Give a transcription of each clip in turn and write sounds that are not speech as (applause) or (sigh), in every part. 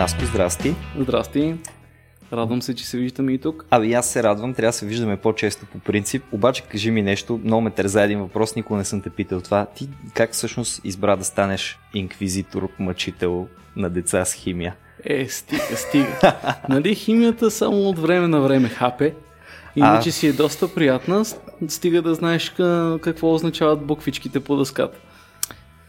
Наско, здрасти. Здрасти. Радвам се, че се виждаме и тук. Абе, аз се радвам, трябва да се виждаме по-често по принцип. Обаче, кажи ми нещо, много ме търза един въпрос, никога не съм те питал това. Ти как всъщност избра да станеш инквизитор, мъчител на деца с химия? Е, стига, стига. (laughs) нали химията само от време на време хапе, иначе а... си е доста приятна, стига да знаеш какво означават буквичките по дъската.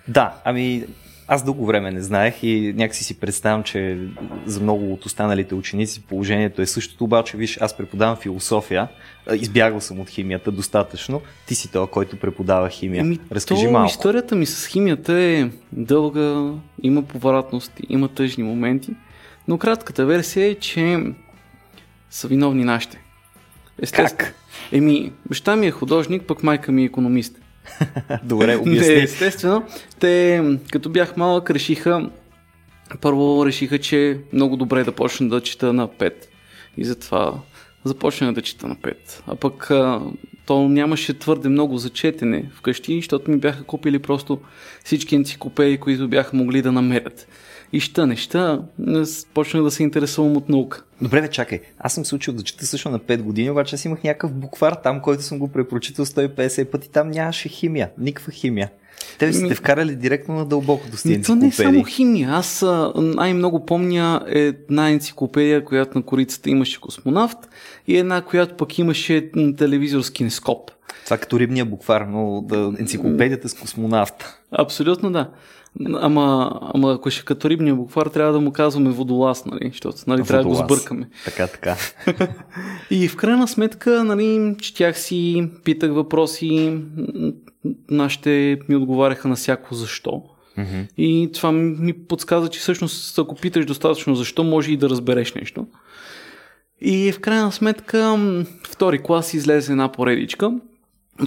Да, ами аз дълго време не знаех и някакси си представям, че за много от останалите ученици положението е същото, обаче виж, аз преподавам философия, избягал съм от химията достатъчно, ти си това, който преподава химия. Ами, Разкажи то, малко. Историята ми с химията е дълга, има повратности, има тъжни моменти, но кратката версия е, че са виновни нашите. Естествено. Как? Еми, баща ми е художник, пък майка ми е економист. (laughs) Добре, обясни. Не, естествено. Те, като бях малък, решиха, първо решиха, че много добре да почна да чета на 5. И затова започнах да чета на 5. А пък то нямаше твърде много за четене вкъщи, защото ми бяха купили просто всички енциклопедии, които бяха могли да намерят и ща неща, почнах да се интересувам от наука. Добре, бе, чакай. Аз съм се учил да чета също на 5 години, обаче аз имах някакъв буквар там, който съм го препрочитал 150 пъти. Там нямаше химия, никаква химия. Те сте вкарали директно на дълбоко до стените. То не е само химия. Аз най-много помня една енциклопедия, която на корицата имаше космонавт и една, която пък имаше телевизор с кинескоп. Това като рибния буквар, но да, енциклопедията с космонавт. Абсолютно да. Ама, ама ако ще като рибния буквар, трябва да му казваме водолаз, нали? Защото нали, трябва да го сбъркаме. Така, така. (laughs) и в крайна сметка, нали, четях си, питах въпроси, нашите ми отговаряха на всяко защо. Mm-hmm. И това ми подсказа, че всъщност ако питаш достатъчно защо, може и да разбереш нещо. И в крайна сметка, втори клас излезе една поредичка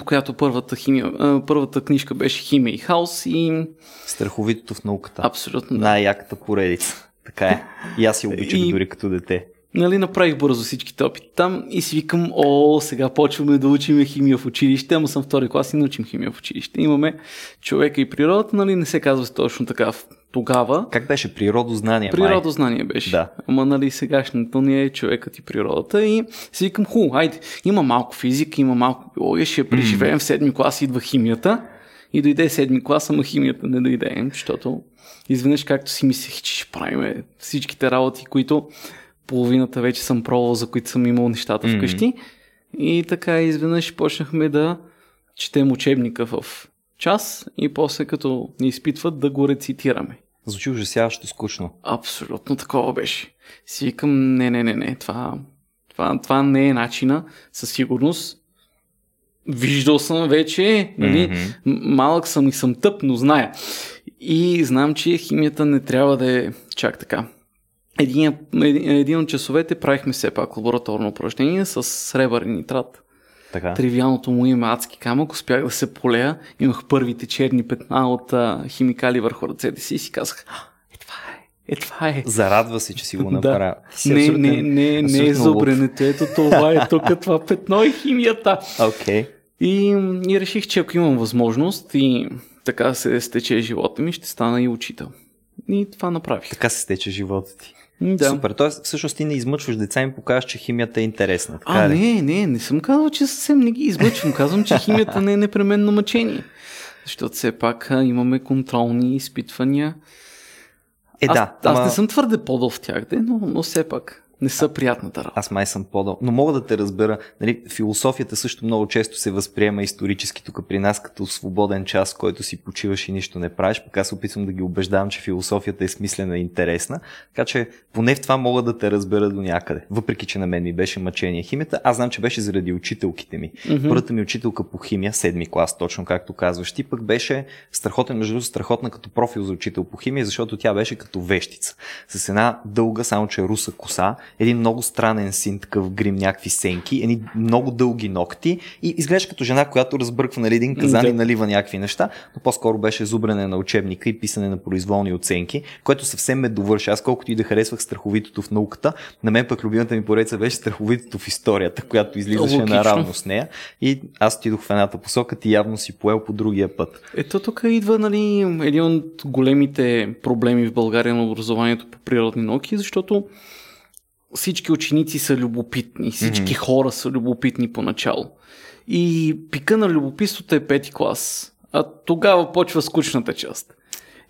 която първата, химия, първата книжка беше Химия и хаос и... Страховитото в науката. Абсолютно. Да. Най-яката поредица. Така е. И аз си обичах и... дори като дете. Нали, направих бързо всичките опити там и си викам, о, сега почваме да учим химия в училище, ама съм втори клас и научим химия в училище. Имаме човека и природата, нали, не се казва точно така тогава. Как беше? Природознание. Природознание беше. Да. Ама нали сегашното ни е човекът и природата. И си викам, ху, хайде, има малко физика, има малко биология, ще преживеем mm. в седми клас, идва химията. И дойде седми клас, ама химията не дойде, защото изведнъж както си мислех, че ще правим всичките работи, които половината вече съм пробвал, за които съм имал нещата mm. вкъщи. И така изведнъж почнахме да четем учебника в час и после като ни изпитват да го рецитираме. Звучи ужасяващо скучно. Абсолютно такова беше. Си викам, не, не, не, не, това, това, това не е начина, със сигурност. Виждал съм вече, нали, mm-hmm. малък съм и съм тъп, но зная. И знам, че химията не трябва да е чак така. Един, един от часовете правихме все пак лабораторно упражнение с сребърен нитрат. Така. Тривиалното му име Адски камък, успях да се полея, имах първите черни петна от а, химикали върху ръцете си и си казах, е това е, е това е. Зарадва се, че си го (laughs) направя. да. Не, не, не, не е зубренето, ето това е, тук това петно е химията. Okay. И, и реших, че ако имам възможност и така се стече живота ми, ще стана и учител. И това направих. Така се стече живота ти. Да. Супер. Тоест, всъщност ти не измъчваш деца и им покажеш, че химията е интересна. Така а, ли? не, не, не съм казал, че съвсем не ги измъчвам. Казвам, че химията не е непременно мъчение. Защото все пак имаме контролни изпитвания. Е, аз, да. Аз ама... не съм твърде подъл в тях, но, но все пак не са приятната работа. Аз май съм по Но мога да те разбера. Нали, философията също много често се възприема исторически тук при нас като свободен час, който си почиваш и нищо не правиш. Пък аз опитвам да ги убеждавам, че философията е смислена и интересна. Така че поне в това мога да те разбера до някъде. Въпреки, че на мен ми беше мъчение химията, аз знам, че беше заради учителките ми. Mm-hmm. Първата ми учителка по химия, седми клас, точно както казваш ти, пък беше страхотен, между другото, страхотна като профил за учител по химия, защото тя беше като вещица. С една дълга, само че руса коса, един много странен син, такъв грим, някакви сенки, едни много дълги ногти и изглежда като жена, която разбърква нали, един казан Да. и налива някакви неща, но по-скоро беше зубрене на учебника и писане на произволни оценки, което съвсем ме довърши. Аз колкото и да харесвах страховитото в науката, на мен пък любимата ми поредица беше страховитото в историята, която излизаше Логично. наравно с нея и аз отидох в едната посока, ти явно си поел по другия път. Ето тук идва нали, един от големите проблеми в България на образованието по природни науки, защото всички ученици са любопитни, всички Мгм. хора са любопитни поначало. И пика на любопитството е пети клас. А тогава почва скучната част.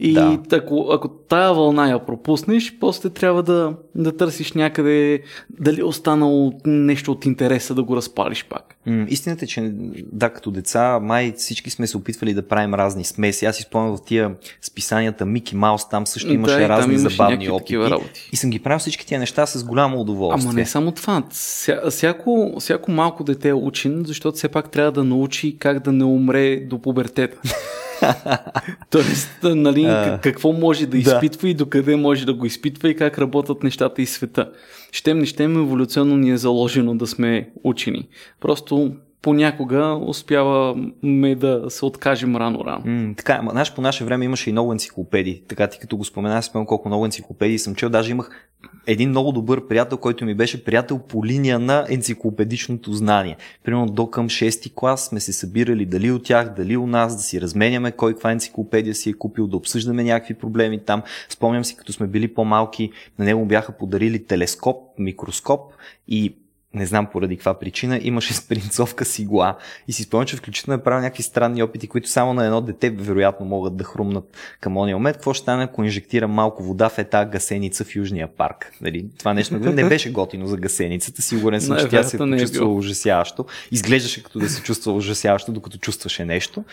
И Да. ако, ако тая вълна я пропуснеш, после трябва да, да търсиш някъде дали е останало нещо от интереса да го разпалиш пак. М, Истината е, че да, като деца, май всички сме се опитвали да правим разни смеси. Аз си спомням в тия списанията Мики Маус, там също имаше Да, разни имаше забавни опити. работи. И съм ги правил всички тия неща с голямо удоволствие. Ама не само това. Ся, всяко, всяко малко дете е учен, защото все пак трябва да научи как да не умре до пубертета. (laughs) (laughs) Тоест, нали, А, как- какво може да да. изпитва и докъде може да го изпитва и как работят нещата и света. Щем не щем, еволюционно ни е заложено да сме учени. Просто понякога успяваме да се откажем рано-рано. М, така, знаеш, по наше време имаше и много енциклопедии. Така ти като го спомена, аз спомням колко много енциклопедии съм чел. Даже имах един много добър приятел, който ми беше приятел по линия на енциклопедичното знание. Примерно до към 6-ти клас сме се събирали дали от тях, дали у нас, да си разменяме кой каква енциклопедия си е купил, да обсъждаме някакви проблеми там. Спомням си, като сме били по-малки, на него бяха подарили телескоп, микроскоп и не знам поради каква причина, имаше спринцовка с игла. И си спомням, че включително е правил някакви странни опити, които само на едно дете вероятно могат да хрумнат към ония момент. Какво ще стане, ако инжектира малко вода в една гасеница в Южния парк? Нали? Това нещо не беше готино за гасеницата. Сигурен съм, че тя се е почувства било. ужасяващо. Изглеждаше като да се чувства ужасяващо, докато чувстваше нещо.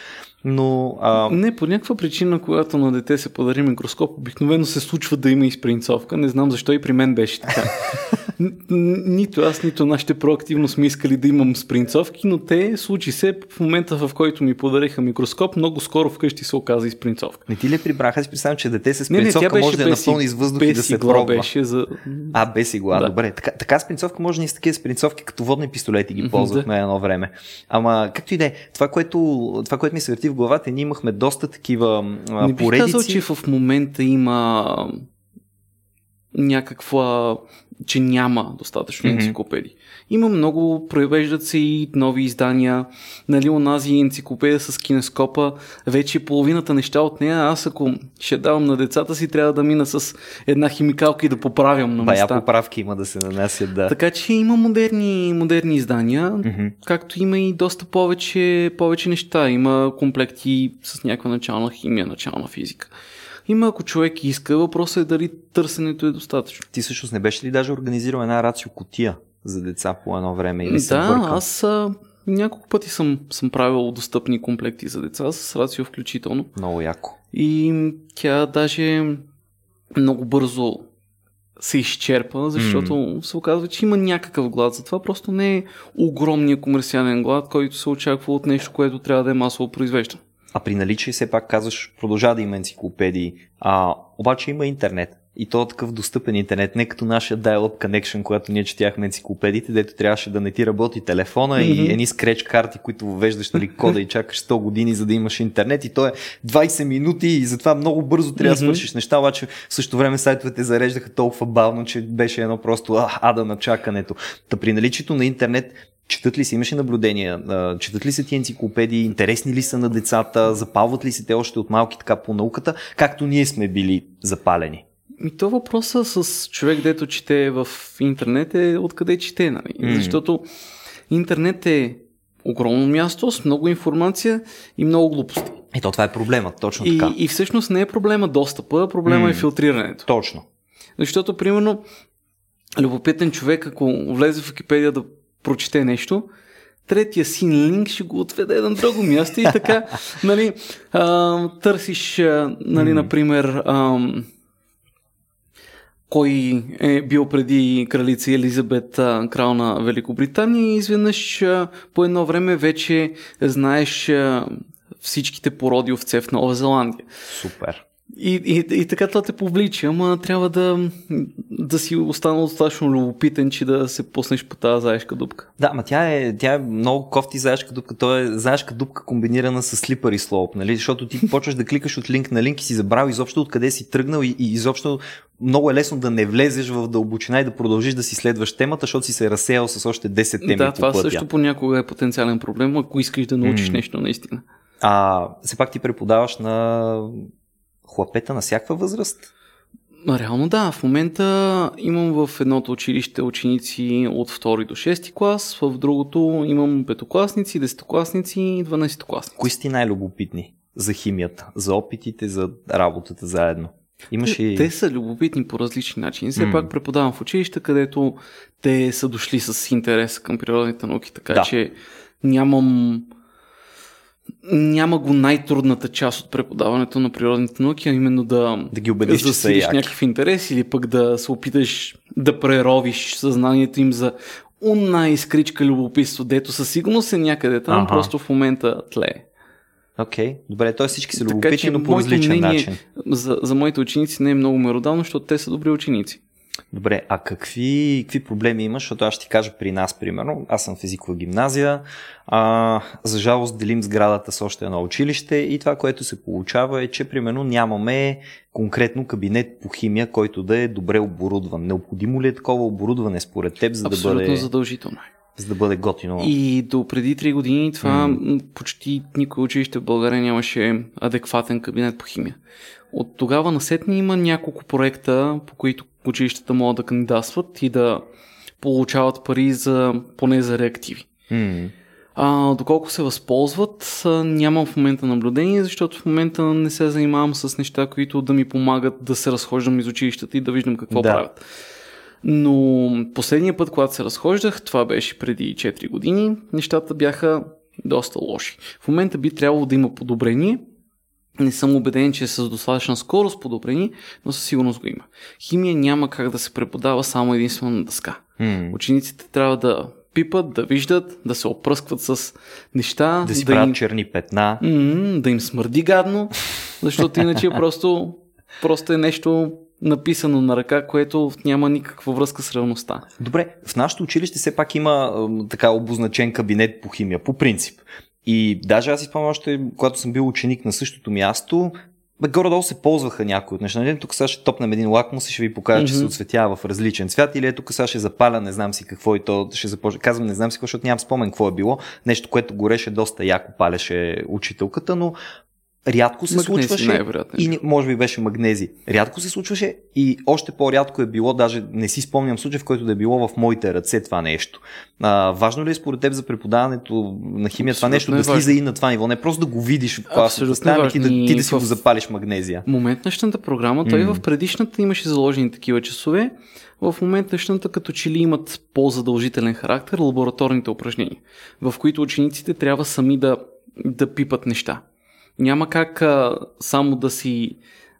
Но а, Не, по някаква причина, когато на дете се подари микроскоп, обикновено се случва да има изпринцовка. Не знам защо и при мен беше така. Нито аз, нито нашите проактивно сме искали да имам спринцовки, но те случи се в момента, в който ми подариха микроскоп, много скоро вкъщи се оказа изпринцовка. не ти ли прибраха? Аз представям, че дете с Не, не, спринцовка беше може да е напълни с въздух и да се пробва. беше за... А, без игла, да. Да. добре. Така, така спринцовка може да ни с такива спринцовки, като водни пистолети ги ползвахме едно време. Ама, както и да е, това, което, това, което ми се върти в главата, ние имахме доста такива а, Не бих поредици. казал, че в момента има някаква, че няма достатъчно Мгм. енциклопедии. Има много, превеждат се и нови издания. Нали, онази енциклопедия с кинескопа, вече половината неща от нея, аз ако ще давам на децата си, трябва да мина с една химикалка и да поправям на Бая места. поправки има да се нанасят, да. Така че има модерни, модерни издания, Мгм. както има и доста повече, повече неща. Има комплекти с някаква начална химия, начална физика. Има ако човек иска, въпросът е дали търсенето е достатъчно. Ти всъщност не беше ли даже организирал една рацио котия за деца по едно време или да, аз а, няколко пъти съм, съм правил достъпни комплекти за деца, с рацио включително. Много яко. И тя даже много бързо се изчерпа, защото mm. се оказва, че има някакъв глад. Затова просто не е огромния комерциален глад, който се очаква от нещо, което трябва да е масово произвеждано. А при наличие все пак казваш, продължава да има енциклопедии, а, обаче има интернет. И то е такъв достъпен интернет, не като нашия dial-up connection, когато ние четяхме енциклопедиите, дето трябваше да не ти работи телефона mm-hmm. и едни скреч карти, които въвеждаш нали, кода и чакаш 100 години, за да имаш интернет. И то е 20 минути и затова много бързо трябва да Мгм. свършиш неща, обаче в същото време сайтовете зареждаха толкова бавно, че беше едно просто а, ада на чакането. Та при наличието на интернет Четат ли се, имаше наблюдения, четат ли се ти енциклопедии, интересни ли са на децата, запалват ли се те още от малки така по науката, както ние сме били запалени? И то въпроса с човек, дето чете в интернет е откъде чете, нали? М. Защото интернет е огромно място с много информация и много глупости. Ето, това е проблемът, точно И, така. и всъщност не е проблема достъпа, проблема М. е филтрирането. Точно. Защото, примерно, любопитен човек, ако влезе в Википедия да прочете нещо, третия син линк ще го отведе на друго място и така, (laughs) нали, а, търсиш, а, нали, например, ам, кой е бил преди кралица Елизабет, а, крал на Великобритания и изведнъж а, по едно време вече знаеш а, всичките породи овце в Нова Зеландия. Супер. И, и, и така това те повлича, ама трябва да, да си останал достатъчно любопитен, че да се пуснеш по тази заешка дупка. Да, ма тя е, тя е много кофти заешка дупка. То е заешка дупка комбинирана с слипър и слоуп, нали? Защото ти (laughs) почваш да кликаш от линк на линк и си забрал изобщо откъде си тръгнал и, и изобщо много е лесно да не влезеш в дълбочина и да продължиш да си следваш темата, защото си се разсеял с още 10 теми. Да, по това пътя. също понякога е потенциален проблем, ако искаш да научиш М. нещо наистина. А все пак ти преподаваш на хлапета на всякаква възраст? Реално да, в момента имам в едното училище ученици от 2 до 6 клас, в другото имам петокласници, десетокласници и 12-класници. Кои са ти най-любопитни за химията, за опитите, за работата заедно? Имаш и... Те са любопитни по различни начини. Все М. пак преподавам в училище, където те са дошли с интерес към природните науки, така Да. че нямам няма го най-трудната част от преподаването на природните науки, а именно да, Да ги убедиш, че са яки. някакъв интерес или пък да се опиташ да преровиш съзнанието им за una изкричка любопитство, дето със сигурност е някъде там, Аха. просто в момента тлее. Окей, добре, т.е. всички са любопитни, но по различен мнение начин. За, за моите ученици не е много меродавно, защото те са добри ученици. Добре, а какви, какви проблеми имаш? Защото аз ще ти кажа при нас, примерно. Аз съм в езикова гимназия. А, за жалост делим сградата с още едно училище и това, което се получава е, че примерно нямаме конкретно кабинет по химия, който да е добре оборудван. Необходимо ли е такова оборудване според теб, за да Абсолютно бъде, задължително е. за да бъде готино? И до преди 3 години това м. почти никой училище в България нямаше адекватен кабинет по химия. От тогава насетне има няколко проекта, по които училищата могат да кандидатстват и да получават пари за, поне за реактиви. М, А, доколко се възползват, нямам в момента наблюдение, защото в момента не се занимавам с неща, които да ми помагат да се разхождам из училищата и да виждам какво Да. правят. Но последния път, когато се разхождах, това беше преди 4 години, нещата бяха доста лоши. В момента би трябвало да има подобрение. Не съм убеден, че е с достатъчна скорост подобрение, но със сигурност го има. Химия няма как да се преподава само единствено на дъска. м. Учениците трябва да пипат, да виждат, да се опръскват с неща, Да си да, правят им, черни петна. м- да им смърди гадно, защото иначе просто, просто е нещо написано на ръка, което няма никаква връзка с реалността. Добре, в нашето училище все пак има така обозначен кабинет по химия, по принцип. И даже аз си спомням още, когато съм бил ученик на същото място, бе, горе-долу се ползваха някои от неща. Нали, Тук сега ще топнем един лакмус и ще ви покажа, че Мгм. се оцветява в различен цвят. Или е тук сега ще запаля, не знам си какво и то ще започне. Казвам, не знам си какво, защото нямам спомен какво е било. Нещо, което гореше доста яко, палеше учителката, но рядко се Магнези случваше. е И може би беше магнези. Рядко се случваше и още по-рядко е било, даже не си спомням случай, в който да е било в моите ръце това нещо. А, важно ли е според теб за преподаването на химия това Абсолютно нещо е да слиза важно. и на това ниво? Не просто да го видиш в стая, ами ти да, ти да си в- го запалиш магнезия. Моментнащата програма, той М. в предишната имаше заложени такива часове, в моментнащата като че ли имат по-задължителен характер лабораторните упражнения, в които учениците трябва сами да, да пипат неща. Няма как а, само да си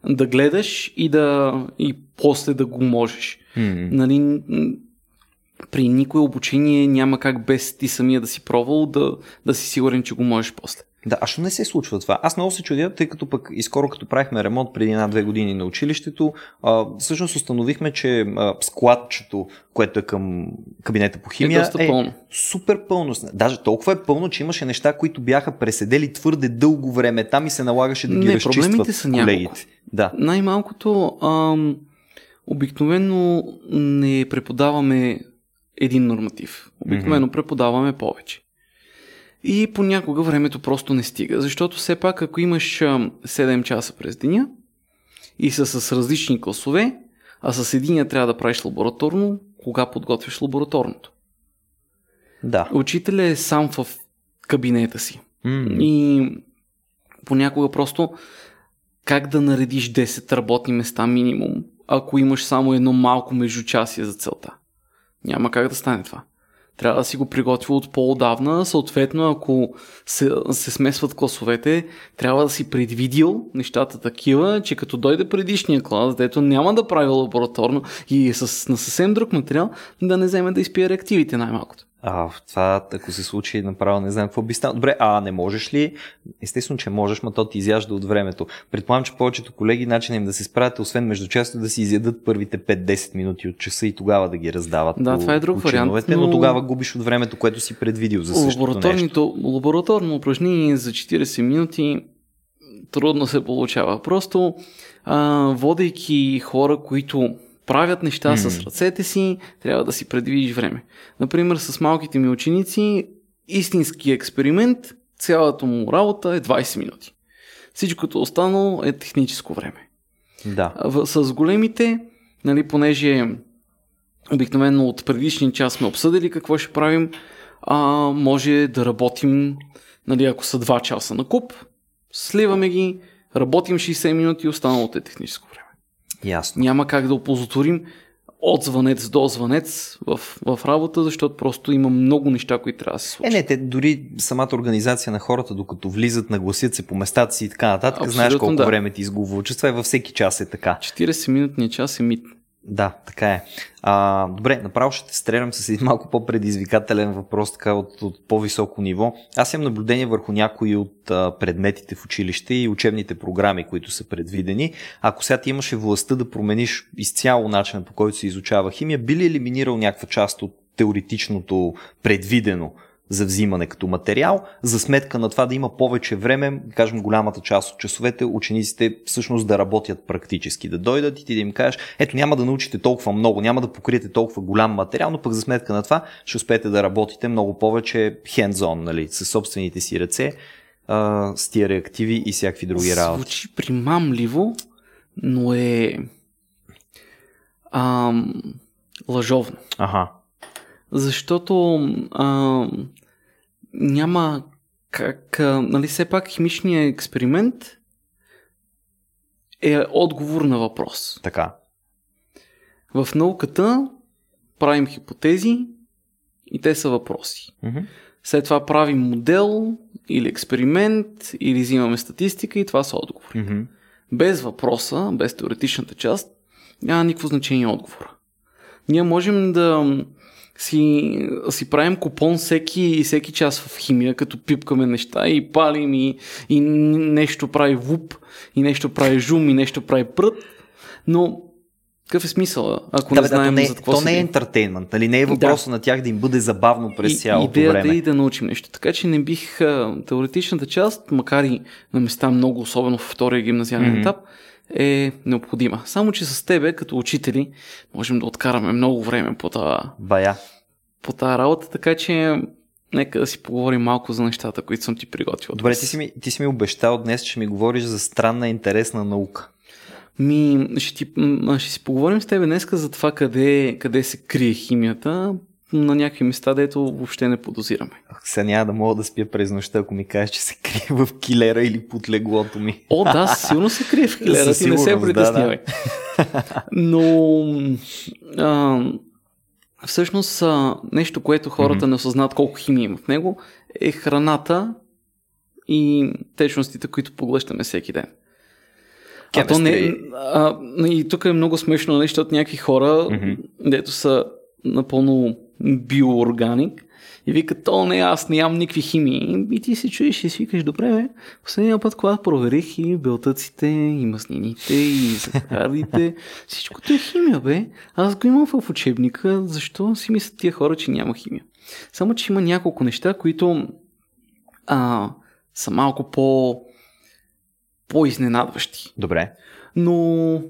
да гледаш и да и после да го можеш. М. Нали, при никое обучение няма как без ти самия да си пробвал да, да си сигурен, че го можеш после. Да, а що не се случва това? Аз много се чудя, тъй като пък и скоро като правихме ремонт преди една-две години на училището, а, всъщност установихме, че а, складчето, което е към кабинета по химия, е пълно. супер пълно. Даже толкова е пълно, че имаше неща, които бяха преседели твърде дълго време там и се налагаше да ги Не, разчистват проблемите са няколко. колегите. Да. Най-малкото, ам, обикновено не преподаваме един норматив. Обикновено mm-hmm. преподаваме повече. И понякога времето просто не стига, защото все пак ако имаш ам, 7 часа през деня и са с различни класове, а с единия трябва да правиш лабораторно, кога подготвяш лабораторното. Да. Учителя е сам в кабинета си. М. И понякога просто как да наредиш 10 работни места минимум, ако имаш само едно малко междучасие за целта. Няма как да стане това. Трябва да си го приготвил от по-отдавна, съответно ако се, се смесват класовете, трябва да си предвидил нещата такива, че като дойде предишния клас, дето няма да прави лабораторно и е с, на съвсем друг материал, да не вземе да изпие реактивите най-малкото. А, това, ако се случи, направо не знам какво би станало. Добре, а не можеш ли? Естествено, че можеш, но то ти изяжда от времето. Предполагам, че повечето колеги начин им да се справят, освен между често да си изядат първите 5-10 минути от часа и тогава да ги раздават. Да, по, това е друг вариант, но... но... тогава губиш от времето, което си предвидил за същото нещо. Лабораторно упражнение за 40 минути трудно се получава. Просто а, водейки хора, които правят неща mm. с ръцете си, трябва да си предвидиш време. Например, с малките ми ученици, истински експеримент, цялата му работа е 20 минути. Всичкото останало е техническо време. Да. С големите, нали, понеже обикновено от предишния час сме обсъдили какво ще правим, а, може да работим, нали, ако са 2 часа на куп, сливаме ги, работим 60 минути и останалото е техническо време. Ясно. Няма как да опозотворим от звънец до звънец в, в работа, защото просто има много неща, които трябва да се случат. Е, не, те дори самата организация на хората, докато влизат, нагласят се по местата си и така нататък, Абсолютно, знаеш колко да. време ти изгубва. Това е във всеки час е така. 40-минутният час е мит. Да, така е. А, добре, направо ще те стрелям с един малко по-предизвикателен въпрос, така от, от по-високо ниво. Аз имам наблюдение върху някои от а, предметите в училище и учебните програми, които са предвидени. Ако сега ти имаше властта да промениш изцяло начина по който се изучава химия, би ли елиминирал някаква част от теоретичното предвидено за взимане като материал, за сметка на това да има повече време, кажем голямата част от часовете, учениците всъщност да работят практически, да дойдат и ти да им кажеш, ето няма да научите толкова много, няма да покриете толкова голям материал, но пък за сметка на това ще успеете да работите много повече hands-on, нали, със собствените си ръце, а, с тия реактиви и всякакви други работи. Звучи примамливо, но е ам, лъжовно. Ага. Защото а, няма как, нали все пак химичният експеримент е отговор на въпрос. Така. В науката правим хипотези и те са въпроси. Mm-hmm. След това правим модел или експеримент или взимаме статистика и това са отговори. Mm-hmm. Без въпроса, без теоретичната част, няма никакво значение отговора. Ние можем да си, си правим купон всеки, всеки час в химия, като пипкаме неща и палим и, и нещо прави вуп, и нещо прави жум, и нещо прави прът, но какъв е смисъл, ако да, не знаем да, то не, за какво То не е ентертеймент, нали? Не е въпроса да. на тях да им бъде забавно през цялото идеята време. е и да научим нещо. Така че не бих теоретичната част, макар и на места много, особено в втория гимназиален mm-hmm. етап, е необходима. Само, че с тебе, като учители, можем да откараме много време по тази, Бая. по тази работа, така че нека да си поговорим малко за нещата, които съм ти приготвил. Добре, ти си, ми, ти си ми обещал днес, че ми говориш за странна интересна наука. Ми, ще, ти, ще си поговорим с тебе днес за това къде, къде се крие химията на някакви места, дето въобще не подозираме. Сега няма да мога да спя през нощта, ако ми кажеш, че се крие в килера или под леглото ми. О, да, силно се крие в килера, ти не се притеснявай. Да, да. Но а, всъщност а, нещо, което хората mm-hmm. не осъзнат колко химия има в него, е храната и течностите, които поглъщаме всеки ден. А то не, а, и тук е много смешно, нали, защото някакви хора, mm-hmm. дето са напълно биоорганик, и вика, то не, аз нямам никакви химии. И ти се чуеш и си викаш, добре, бе, последния път, когато проверих и белтъците, и маснините, и захарите, (laughs) всичкото е химия, бе. Аз го имам в учебника, защо си мислят тия хора, че няма химия? Само, че има няколко неща, които а, са малко по по-изненадващи. Добре. Но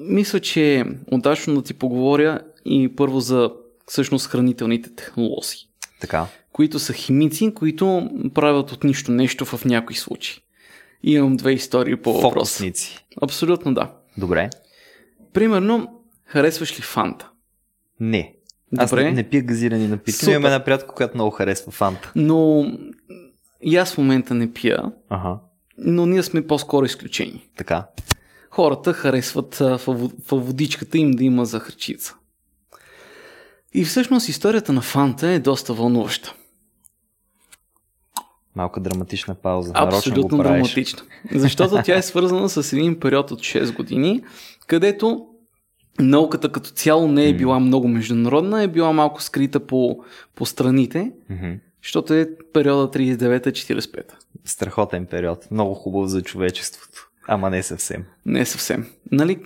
мисля, че удачно да ти поговоря и първо за всъщност хранителните технологии. Така. Които са химици, които правят от нищо нещо в някои случаи. Имам две истории по въпроса. Фокусници. Абсолютно да. Добре. Примерно, харесваш ли фанта? Не. Аз Добре. не, не пия газирани напитки, но имам една приятелка, която много харесва фанта. Но и аз в момента не пия, ага. но ние сме по-скоро изключени. Така. Хората харесват в водичката им да има захарчица. И всъщност историята на Фанта е доста вълнуваща. Малка драматична пауза. Абсолютно драматична. Защото тя е свързана с един период от 6 години, където науката като цяло не е била много международна, е била малко скрита по, по страните, Мгм. защото е периода 39-45. Страхотен период. Много хубав за човечеството. Ама не съвсем. Не съвсем. Нали,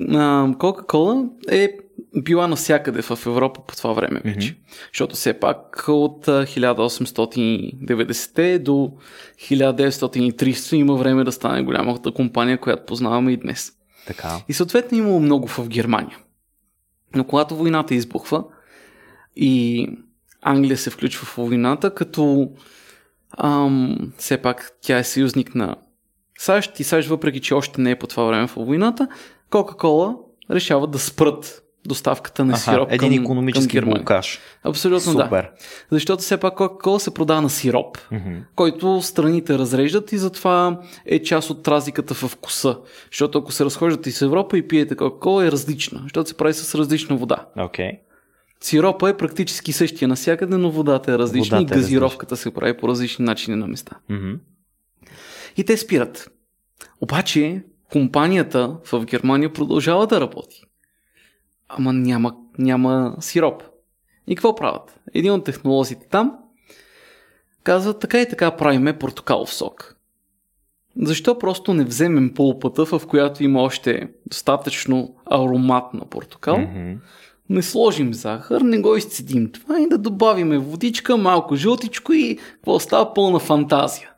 Кока-Кола е била навсякъде в Европа по това време вече. Мгм. Защото все пак от а, 1890 до 1930 има време да стане голямата компания, която познаваме и днес. Така. И съответно имало много в Германия. Но когато войната избухва и Англия се включва в войната, като ам, все пак тя е съюзник на САЩ и САЩ, въпреки че още не е по това време в войната, Кока-Кола решават да спрат доставката на сироп един към, економически към блокаж. Абсолютно да. Супер. Защото все пак Кока-Кола се продава на сироп, Мгм. който страните разреждат и затова е част от разликата в вкуса. Защото ако се разхождате из Европа и пиете Кока-Кола е различна, защото се прави с различна вода. Окей. Сиропа е практически същия навсякъде, но водата е различна Водата и е газировката се прави по различни начини на места. Мгм. И те спират. Обаче компанията в Германия продължава да работи. Ама няма, няма сироп. И какво правят? Един от технолозите там казва така и така правиме портокалов сок. Защо просто не вземем пулпата, в която има още достатъчно аромат на портокал, Мгм. не сложим захар, не го изцедим това и да добавиме водичка, малко жълтичко и какво става пълна фантазия.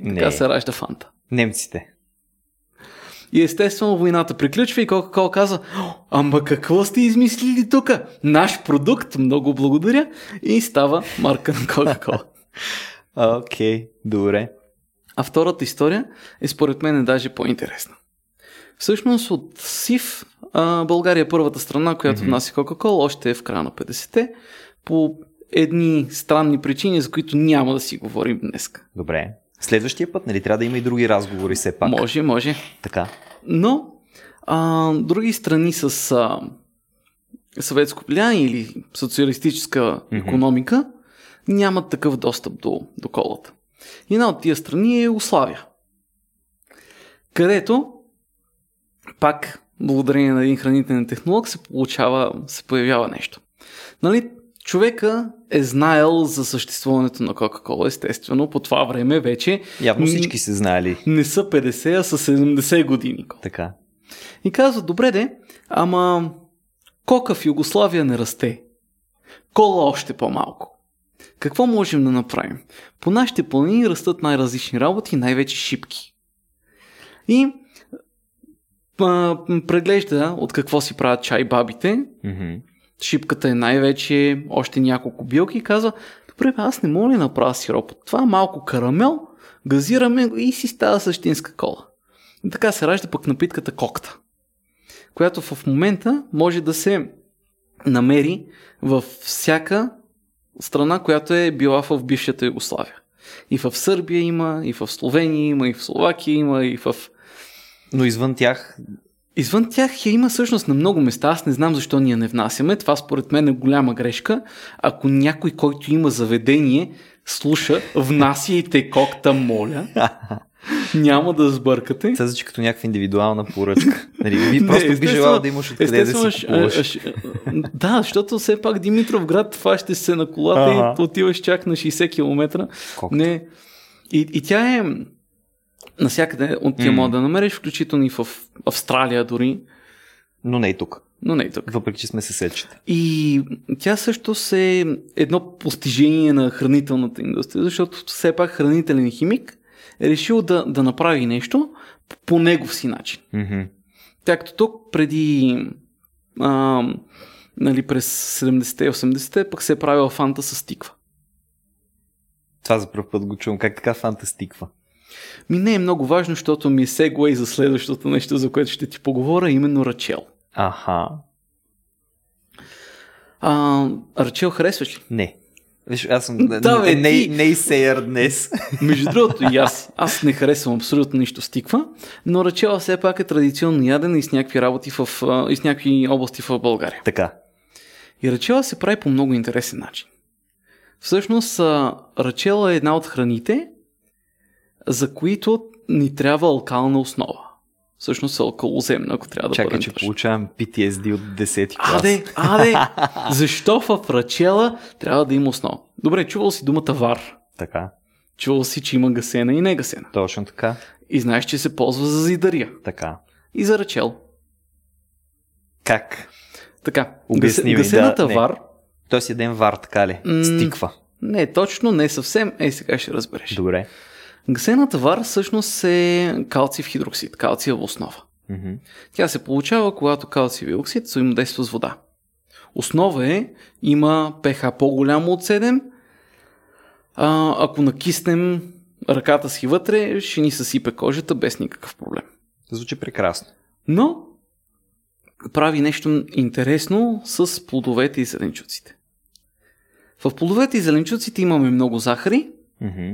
И така Не. се ражда фанта. Немците. И естествено войната приключва и Кока-Кола каза, «О, ама какво сте измислили тук? Наш продукт, много благодаря. И става марка на Кока-Кола. (laughs) Окей, добре. А втората история е според мен е даже по-интересна. Всъщност от СИФ а, България е първата страна, която Мгм. внася Кока-Кола, още е в края на 50-те, по едни странни причини, за които няма да си говорим днес. Добре. Следващия път, нали, трябва да има и други разговори все пак. Може, може. Така. Но а, други страни с а, съветско влияние или социалистическа Мгм. економика нямат такъв достъп до, до колата. Една от тия страни е Югославия, където пак благодарение на един хранителен технолог се получава, се появява нещо. Нали, човека е знаел за съществуването на Кока-Кола, естествено, по това време вече Явно всички се знаели. не са 50, а са 70 години. Така. И казва, добре де, ама кока в Югославия не расте. Кола още по-малко. Какво можем да направим? По нашите планини растат най-различни работи, най-вече шипки. И а, преглежда от какво си правят чай бабите. Мгм. Шипката е най-вече още няколко билки и казва, добре, аз не мога ли направя сироп това, малко карамел, газираме го и си става същинска кола. И така се ражда пък напитката кокта, която в момента може да се намери във всяка страна, която е била в бившата Югославия. И в Сърбия има, и в Словения има, и в Словакия има, и в Но извън тях, Извън тях я има всъщност на много места. Аз не знам защо ние не внасяме. Това според мен е голяма грешка. Ако някой, който има заведение, слуша, внасяйте кокта, моля. (laughs) Няма да сбъркате. това звучи като някаква индивидуална поръчка. Нали, ви Не, просто би естествено- желал да имаш откъде да си купуваш. а, а, да, защото все пак Димитров град фащаш се на колата Ага. и отиваш чак на 60 км. Кокта. Не. И, и тя е насякъде от тия М. мога да намериш, включително и в Австралия дори, Но не и тук. но не и тук. Въпреки, че сме съседчета. И тя също се едно постижение на хранителната индустрия, защото все пак хранителен химик е решил да, да направи нещо по негов си начин. Тъй като тук преди а, нали, през 70-те и 80-те пък се е правила фанта с тиква. Това за първ път го чувам. Как така фантастиква? Ми не е много важно, защото ми е сегуей за следващото нещо, за което ще ти поговоря, именно Рачел. Аха. А, Рачел харесваш ли? Не. Виж, аз съм Да, бе, не, не, ти- не и сеяр днес. (laughs) Между другото и аз. Аз не харесвам абсолютно нищо с тиква, но рачела все пак е традиционно ядена и с някакви работи в, и с някакви области в България. така. И рачела се прави по много интересен начин. Всъщност, рачела е една от храните, за които ни трябва алкална основа. всъщност са алкалоземна, ако трябва да Чакай, бъдем че получавам PTSD от 10 клас. Аде, аде! (laughs) Защо в рачела трябва да има основа? Добре, чувал си думата вар. Така, Чувал си, че има гасена и негасена. точно така, И знаеш, че се ползва за зидария. така. И за рачел. Как? Така, Обясни ми, гасе- гасената да, не. вар, Той си един вар, така ли? Стиква. не точно, не съвсем, ей сега ще разбереш. Добре. Гасената вар всъщност е калциев хидроксид, калциева основа. Мгм. Тя се получава, когато калциевия оксид взаимодейства с вода. Основа е, има pH по-голямо от 7. А, ако накиснем ръката си вътре, ще ни съсипе кожата без никакъв проблем. Звучи прекрасно. Но прави нещо интересно с плодовете и зеленчуците. В плодовете и зеленчуците имаме много захари, Мгм.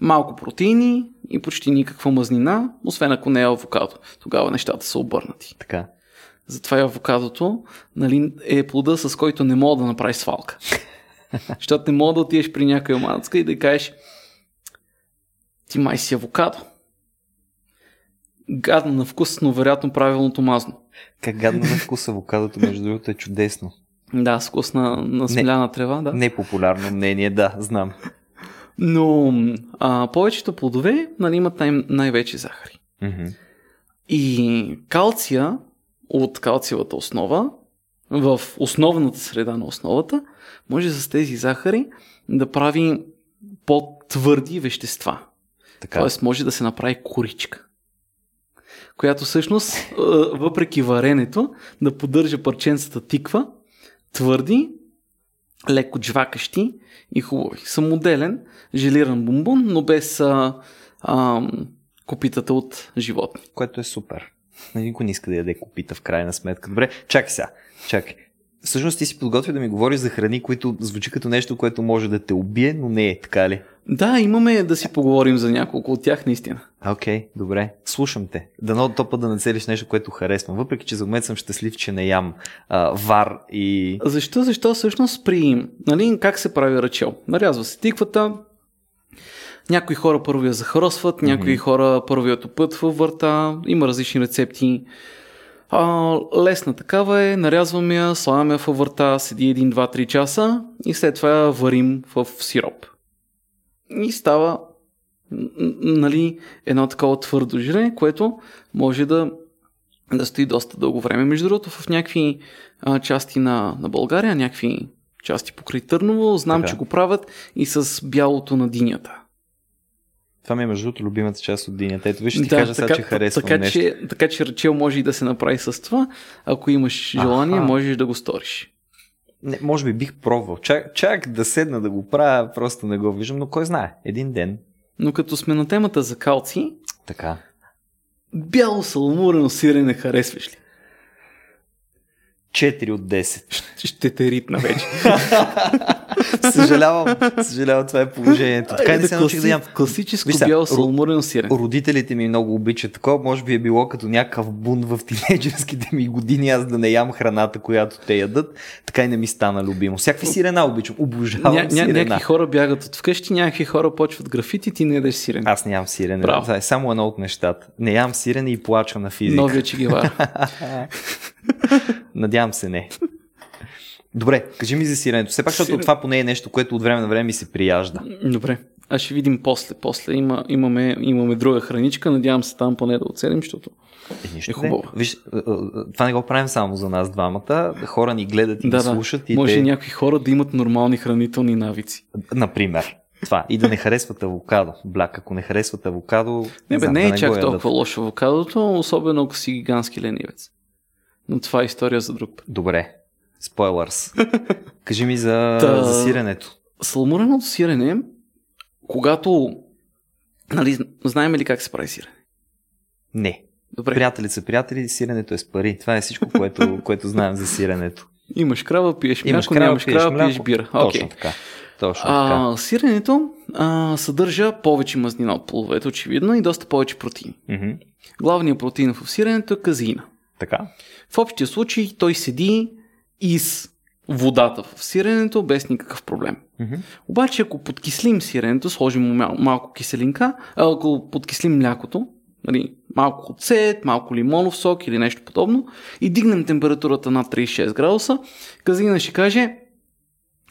Малко протеини и почти никаква мазнина, освен ако не е авокадо. Тогава нещата са обърнати. Така. Затова и авокадото нали, е плода, с който не мога да направиш свалка. (laughs) Защото не мога да отидеш при някоя манацка и да кажеш ти май си авокадо. Гадно на вкус, но вероятно правилното мазно. Как гадно на вкус авокадото, между другото, е чудесно. Да, с вкус на, на смляна трева, да. Непопулярно мнение, да, знам. Но а, повечето плодове нали, имат най- най-вече захари. Мгм. И калция от калциевата основа в основната среда на основата може с тези захари да прави по-твърди вещества. Така. Тоест може да се направи коричка. Която всъщност, въпреки варенето, да поддържа парченцата тиква, твърди, леко джвакащи и хубави. Самоделен, желиран бомбон, но без а, а, копитата от животни. Което е супер. Никой не иска да яде копита в крайна сметка. Добре, чакай сега. Чакай. Всъщност ти си подготвил да ми говориш за храни, които звучи като нещо, което може да те убие, но не е, така ли? Да, имаме да си поговорим за няколко от тях, наистина. Окей, okay, добре. Слушам те. Дано то път да нацелиш нещо, което харесвам. Въпреки, че за момент съм щастлив, че не ям а, вар и... Защо? Защо всъщност при... Нали, как се прави ръчел? Нарязва се тиквата, някои хора първо я захаросват, някои хора първо я топът във върта, има различни рецепти. А, лесна такава е, нарязваме я, слагаме я във върта, седи 1, 2, 3 часа и след това я варим в сироп. И става нали, едно такова твърдо жире, което може да, да стои доста дълго време. Между другото, в някакви а, части на, на България, някакви части покрай Търново, знам, Така. че го правят и с бялото на динята. Това ми е между другото любимата част от динята. Ето ще ти кажа сега, че харесвам така, нещо. Че, така че ръчел може и да се направи с това. Ако имаш желание, Аха. можеш да го сториш. Не, може би бих пробвал. Чак, чак да седна да го правя, просто не го виждам, но кой знае. Един ден. Но като сме на темата за калци, Така. бяло саламурено сирене харесваш ли? 4 от 10. Ще те ритна вече. (laughs) съжалявам, съжалявам, това е положението. Така и не Айде, се научих да ям. Класическо Виж бяло саламурено сирене. Родителите ми много обичат такова. Може би е било като някакъв бун в тинейджерските ми години, аз да не ям храната, която те ядат. Така и не ми стана любимо. Всякакви сирена обичам. Обожавам Ня, ня, сирена. някакви хора бягат от вкъщи, някакви хора почват графити, ти не ядеш сирене. Аз не ям сирене. Браво. Това е само едно от нещата. Не ям сирене и плача на физика. Новия Че Гевара. (laughs) Надявам се не. Добре, кажи ми за сиренето. Все пак, защото Сирене- това поне е нещо, което от време на време ми се прияжда. Добре. А ще видим после. После има, имаме, имаме друга храничка. Надявам се там поне да оцелим, защото Е, нищо Е хубаво. Не. Виж, това не го правим само за нас двамата. Хора ни гледат и да, ни да. слушат. И може те... някакви хора да имат нормални хранителни навици. Например. Това. И да не харесват авокадо. Бляк, ако не харесват авокадо, Не, бе, не да е го чак толкова лошо авокадото, особено ако си гигантски ленивец. Но това е история за друг път. Добре. Спойлърс. (laughs) Кажи ми за, Та- за сиренето. Салмуреното сирене, когато... Нали, знаем ли как се прави сирене? Не. Добре. Приятели са приятели, сиренето е с пари. Това е всичко, което, (laughs) което знаем за сиренето. Имаш крава, пиеш Имаш мляко, крава, нямаш пиеш крава, пиеш мляко. бира. Точно Окей. така. Точно така. А, сиренето а, съдържа повече мазнина от плодовете, очевидно, и доста повече протеини. Мгм. Главният протеин в сиренето е казеина. Така. В общия случай той седи из водата в сиренето без никакъв проблем. Мгм. Обаче ако подкислим сиренето, сложим мал- малко киселинка, ако подкислим млякото, нали, малко оцет, малко лимонов сок или нещо подобно и дигнем температурата над 36 градуса, казина ще каже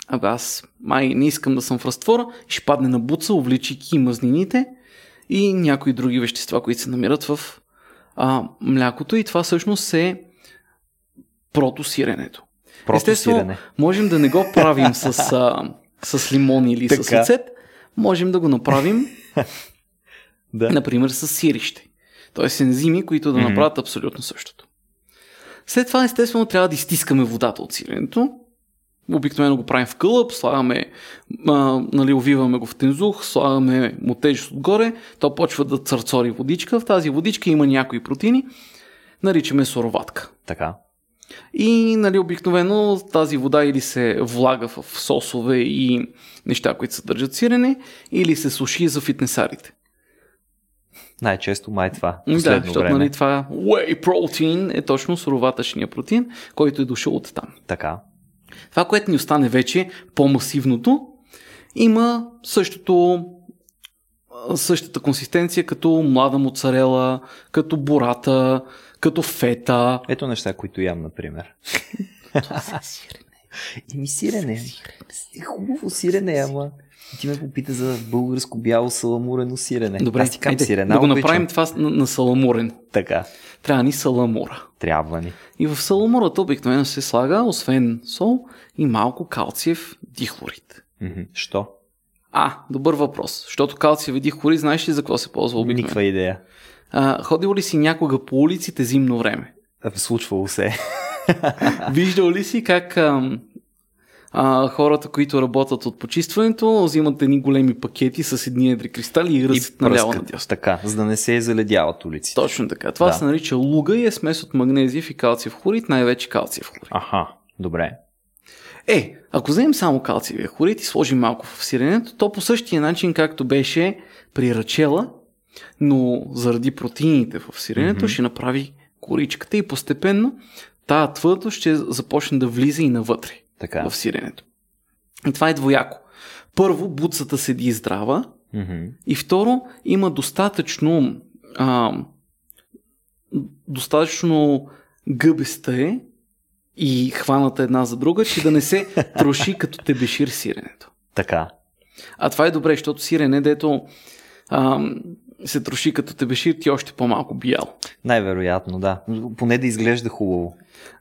Абе аз май не искам да съм в разтвора, ще падне на буца, увличайки мазнините и някои други вещества, които се намират в а, млякото и това всъщност е протосиренето. Естествено, Протосирене. можем да не го правим с, а, с лимон или с Така. оцет, можем да го направим, (laughs) Да. например, с сирище. Тоест ензими, които да Мгм. направят абсолютно същото. След това, естествено, трябва да изтискаме водата от сиренето. Обикновено го правим в кълъп, слагаме, а, нали, увиваме го в тензух, слагаме му тежест отгоре, то почва да църцори водичка. В тази водичка има някои протеини, наричаме сороватка. Така. И нали, обикновено тази вода или се влага в сосове и неща, които съдържат сирене, или се суши за фитнесарите. Най-често май това. Да, защото време. нали, това whey protein е точно суроватъчния протеин, който е дошъл от там. Така. Това, което ни остане вече, по-масивното, има същото, същата консистенция като млада моцарела, като бурата, като фета. Ето неща, които ям, например. (laughs) Еми сирене. Е хубаво сирене, ама. Ти ме попита за българско бяло саламурено сирене. Добре, Аз ти казвам айде, сирена, да го обичам. направим това на, на саламурен. Така. Трябва ни саламура. Трябва ни. И в саламурата обикновено се слага, освен сол, и малко калциев дихлорид. Що? А, добър въпрос. Защото калциев дихлорид, знаеш ли за какво се ползва обикновено? Никаква идея. А, ходил ли си някога по улиците зимно време? А, Случвало се. (laughs) Виждал ли си как ам, а, хората, които работят от почистването, взимат едни големи пакети с едни едри кристали и ръсят наляво надясно? Така, за да не се заледяват улиците. Точно така. Това Да. се нарича луга и е смес от магнезиев и калциев хлорид, най-вече калциев хлорид. Аха, добре. Е, ако вземем само калциевия хлорид и сложим малко в сиренето, то по същия начин, както беше при рачела, но заради протеините в сиренето, Мгм. ще направи коричката и постепенно тая твърдост ще започне да влиза и навътре Така. в сиренето. И това е двояко. Първо, буцата седи здрава Мгм. и второ, има достатъчно а, достатъчно гъбеста е и хваната една за друга, че да не се (laughs) троши като тебешир сиренето. Така. А това е добре, защото сирене, дето а, се троши като тебешир, ти още по-малко бял. Най-вероятно, да. Поне да изглежда хубаво.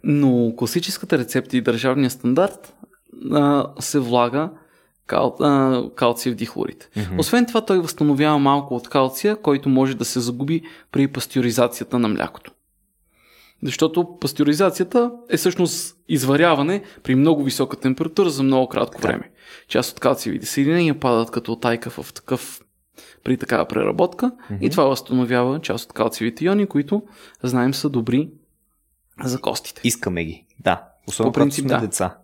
Но класическата рецепта и държавния стандарт а, се влага кал, а, калциев дихлорид. Мгм. Освен това, той възстановява малко от калция, който може да се загуби при пастеризацията на млякото. Защото пастеризацията е всъщност изваряване при много висока температура за много кратко Да. време. Част от калциевите съединения падат като тайка в такъв при такава преработка Мгм. и това възстановява част от калциевите иони, които знаем са добри за костите. Искаме ги. Да. Особено По принцип, когато сме да. деца.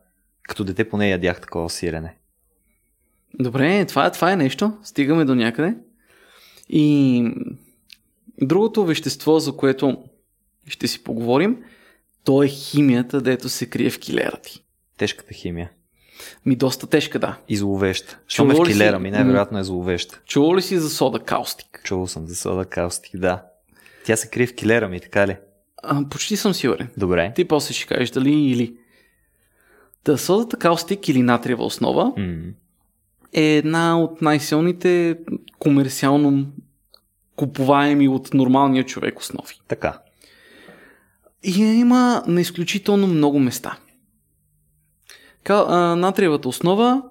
Като дете поне ядях такова сирене. Добре, това, това е нещо. Стигаме до някъде. И другото вещество, за което ще си поговорим, то е химията, дето се крие в килера ти. Тежката химия. Ми доста тежка, да. И зловеща. Що ме в ли си- килера ми, най-вероятно е зловеща. Чувал ли си за сода каустик? Чувал съм за сода каустик, да. Тя се крие в килера ми, така ли? А, почти съм сигурен. Добре. Ти после ще кажеш дали или. Та содата каустик или натриева основа М. е една от най-силните комерциално купуваеми от нормалния човек основи. Така. И я има на изключително много места. Натриевата основа,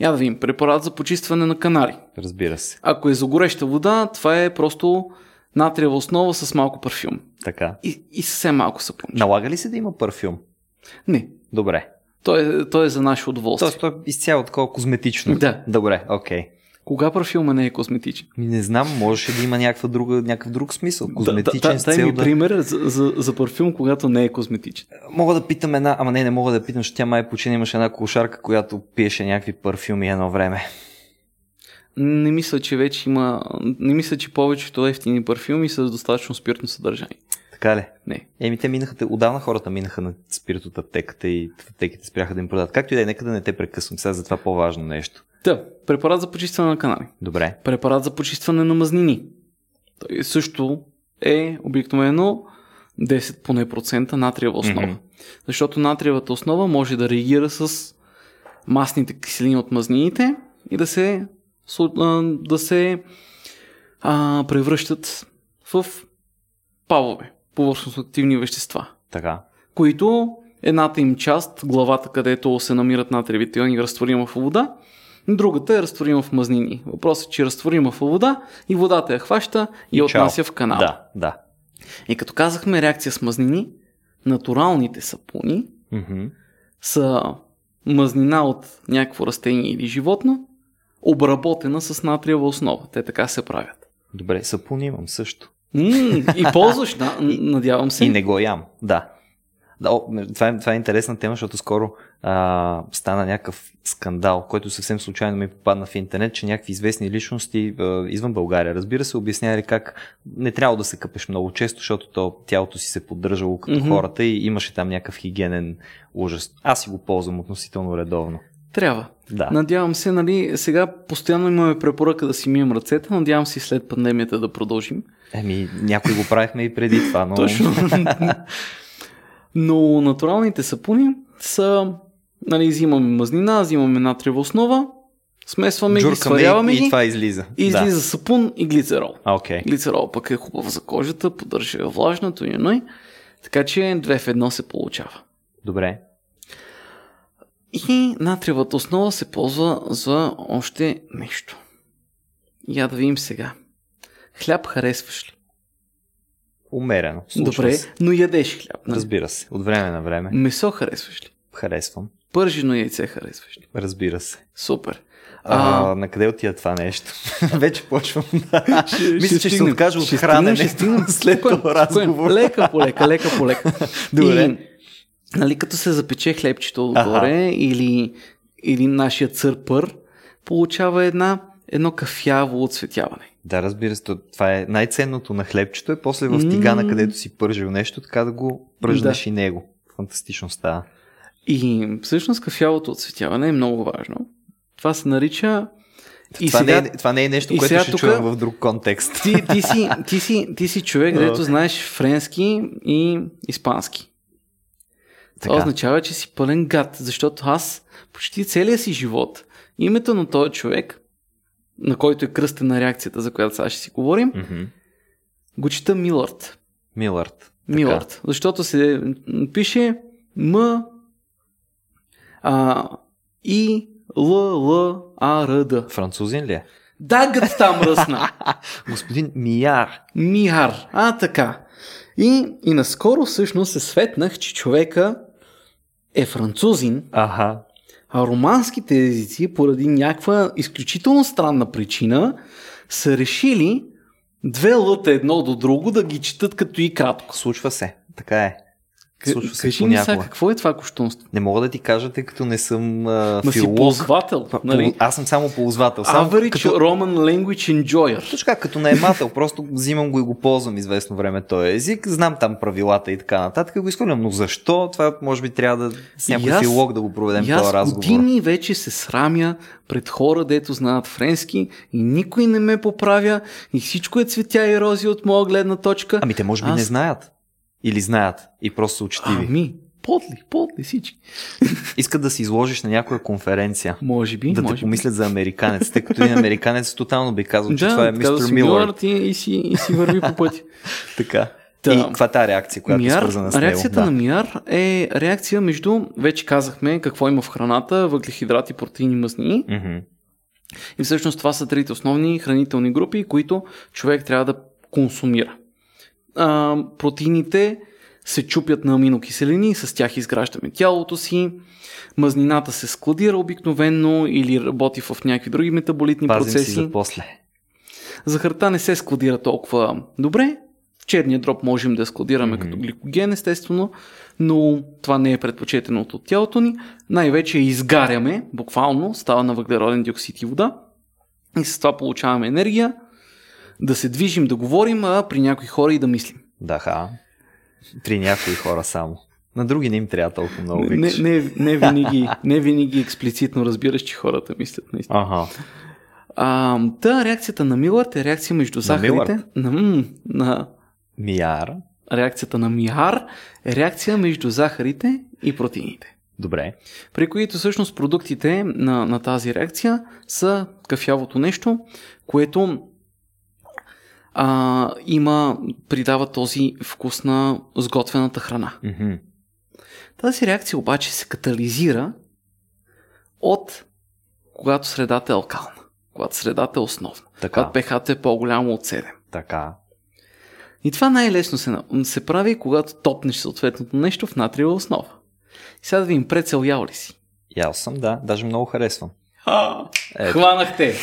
я да видим, препарат за почистване на канари. Разбира се. Ако е за гореща вода, това е просто натриева основа с малко парфюм. Така. И, и съвсем малко сапунче. Налага ли се да има парфюм? Не, Добре. то е, то е за наше удоволствие. Тоест, то е изцяло такова козметично. Да. Добре, окей. Кога парфюма не е козметичен? Ми не знам, можеше да има някаква друга, някакъв друг смисъл. Да, Козметичен да, дай цел ми да... пример за, за, за парфюм, когато не е козметичен. Мога да питам една, ама не, не мога да питам, защото тя май почина имаше една кошарка, която пиеше някакви парфюми едно време. Не мисля, че вече има... Не мисля, че повечето ефтини парфюми са с достатъчно спиртно съдържание. Така ли? Не. Еми, те минаха, те, отдавна хората минаха на спирт от аптеката и в аптеките спряха да им продават. Както и да е, нека да не те прекъсвам сега за това по-важно нещо. Та, препарат за почистване на канали. Добре. Препарат за почистване на мазнини. Той също е обикновено 10 поне процента натриева основа. Мгм. Защото натриевата основа може да реагира с масните киселини от мазнините и да се, да се а, превръщат в павове, повърхностно активни вещества, Така. които едната им част, главата, където се намират натриевите иони, е разтворима в вода, другата е разтворима в мазнини. Въпросът е, че разтворима в вода и водата я хваща и, Чао. отнася в канала. Да, да. И като казахме реакция с мазнини, натуралните сапуни Мгм. са мазнина от някакво растение или животно, обработена с натриева основа. Те така се правят. Добре, сапун имам също. И ползваш, да, (laughs) надявам се. И не го ям, да. да о, това, е, това е интересна тема, защото скоро а, стана някакъв скандал, който съвсем случайно ми попадна в интернет, че някакви известни личности а, извън България, разбира се, обяснявали как не трябва да се къпеш много често, защото то, тялото си се поддържало като Мгм. хората и имаше там някакъв хигиенен ужас. Аз си го ползвам относително редовно. Трябва. Да. Надявам се, нали, сега постоянно имаме препоръка да си мием ръцете, надявам се след пандемията да продължим. Еми, някой го правихме и преди това, но... Точно. Но натуралните сапуни са, нали, взимаме мазнина, взимаме натриева основа, смесваме ги, сваряваме и, ги и това излиза. и да. излиза сапун и глицерол. Окей. Глицерол пък е хубав за кожата, поддържа я влажната и ной. Така че две в едно се получава. Добре. И натриевата основа се ползва за още нещо. Я да видим сега. Хляб харесваш ли? Умерено. Случва Добре, се. но ядеш хляб. нали? Разбира се. От време на време. Месо харесваш ли? Харесвам. Пържено яйце харесваш ли? Разбира се. Супер. А, А, на къде отива това нещо? (laughs) Вече почвам да... ще- Мисля, че ще се откажа от Ще хранене ще стигнем. (laughs) след този разговор. Лека по лека, лека по лека. (laughs) Добре. И, нали, като се запече хлебчето отгоре или, или нашия църпър, получава една, едно кафяво оцветяване. Да, разбира се. то- Това е най-ценното на хлебчето е после в тигана, където си пържил нещо, така да го пръжнеш Да. и него. Фантастично става. И всъщност кафявото оцветяване е много важно. Това се нарича... И това, сега, не е, това не е нещо, което ще тук- чуем в друг контекст. ти, ти, си, ти, си, ти си човек, където знаеш френски и испански. Това Така. означава, че си пълен гад, защото аз почти целия си живот името на този човек, на който е кръстен на реакцията, за която сега ще си говорим, Мгм. го чета. Милърд. Така. Милърд. Защото се пише М а, И Л Л А Р Д. Французин ли е? Да, гът там ръсна. (laughs) Господин Мияр. Миар. А, така. И, и наскоро всъщност се светнах, че човека е французин, Аха. Романските езици, поради някаква изключително странна причина, са решили две лъта едно до друго да ги четат като и кратко. Случва се. Така е. Случва се Кажи ми сега, какво е това кощунство? Не мога да ти кажа, тъй като не съм а, Ма си филолог. ползвател, Па- нали? Аз съм само ползвател. Само Average като, Roman Language Enjoyer. точно как, като наемател, просто взимам го и го ползвам известно време този език, знам там правилата и така нататък, и го изхвърлям. Но защо? Това може би трябва да с някой аз- филолог да го проведем този аз разговор. години вече се срамя пред хора, дето знаят френски и никой не ме поправя и всичко е цветя и рози от моя гледна точка. Ами те може би Аз- не знаят. Или знаят и просто са учтиви. Ами, подли, подли всички. (laughs) Искат да се изложиш на някоя конференция. Може би, да може те би. помислят за американец. Тъй като един американец тотално би казал, че това е мистер Милър. Милърд и, и, си, и си върви по пътя. (laughs) Така. Та, И каква е тази реакция, която е Миар, свързана с него? реакцията да. на Миар е реакция между, вече казахме какво има в храната, въглехидрати, протеини. Мгм. И всъщност това са трите основни хранителни групи, които човек трябва да консумира. А, протеините се чупят на аминокиселини, с тях изграждаме тялото си. Мазнината се складира обикновенно или работи в някакви други метаболитни Пазим си процеси. за после. Захарта не се складира толкова добре. Черния дроб можем да складираме Мгм. като гликоген, естествено, но това не е предпочетеното от тялото ни. Най-вече изгаряме, буквално, става на въглероден диоксид и вода. И с това получаваме енергия да се движим, да говорим, а при някои хора и да мислим. Да, ха. При някои хора само. На други не им трябва толкова много Не, викаш. не, не, винаги, (laughs) не винаги експлицитно разбираш, че хората мислят наистина. Ага. А, та реакцията на Милърт е реакция между захарите. На, м, на Мияр. реакцията на Миар е реакция между захарите и протеините. Добре. При които всъщност продуктите на, на тази реакция са кафявото нещо, което а, има, придава този вкус на сготвената храна. Тази реакция обаче се катализира от когато средата е алкална, когато средата е основна, Така. когато pH е по-голямо от 7. Така. И това най-лесно се, се прави, когато топнеш съответното нещо в натриева основа. И сега да ви им прецел ял ли си? Ял съм, да. Даже много харесвам. А, Ето. хванахте!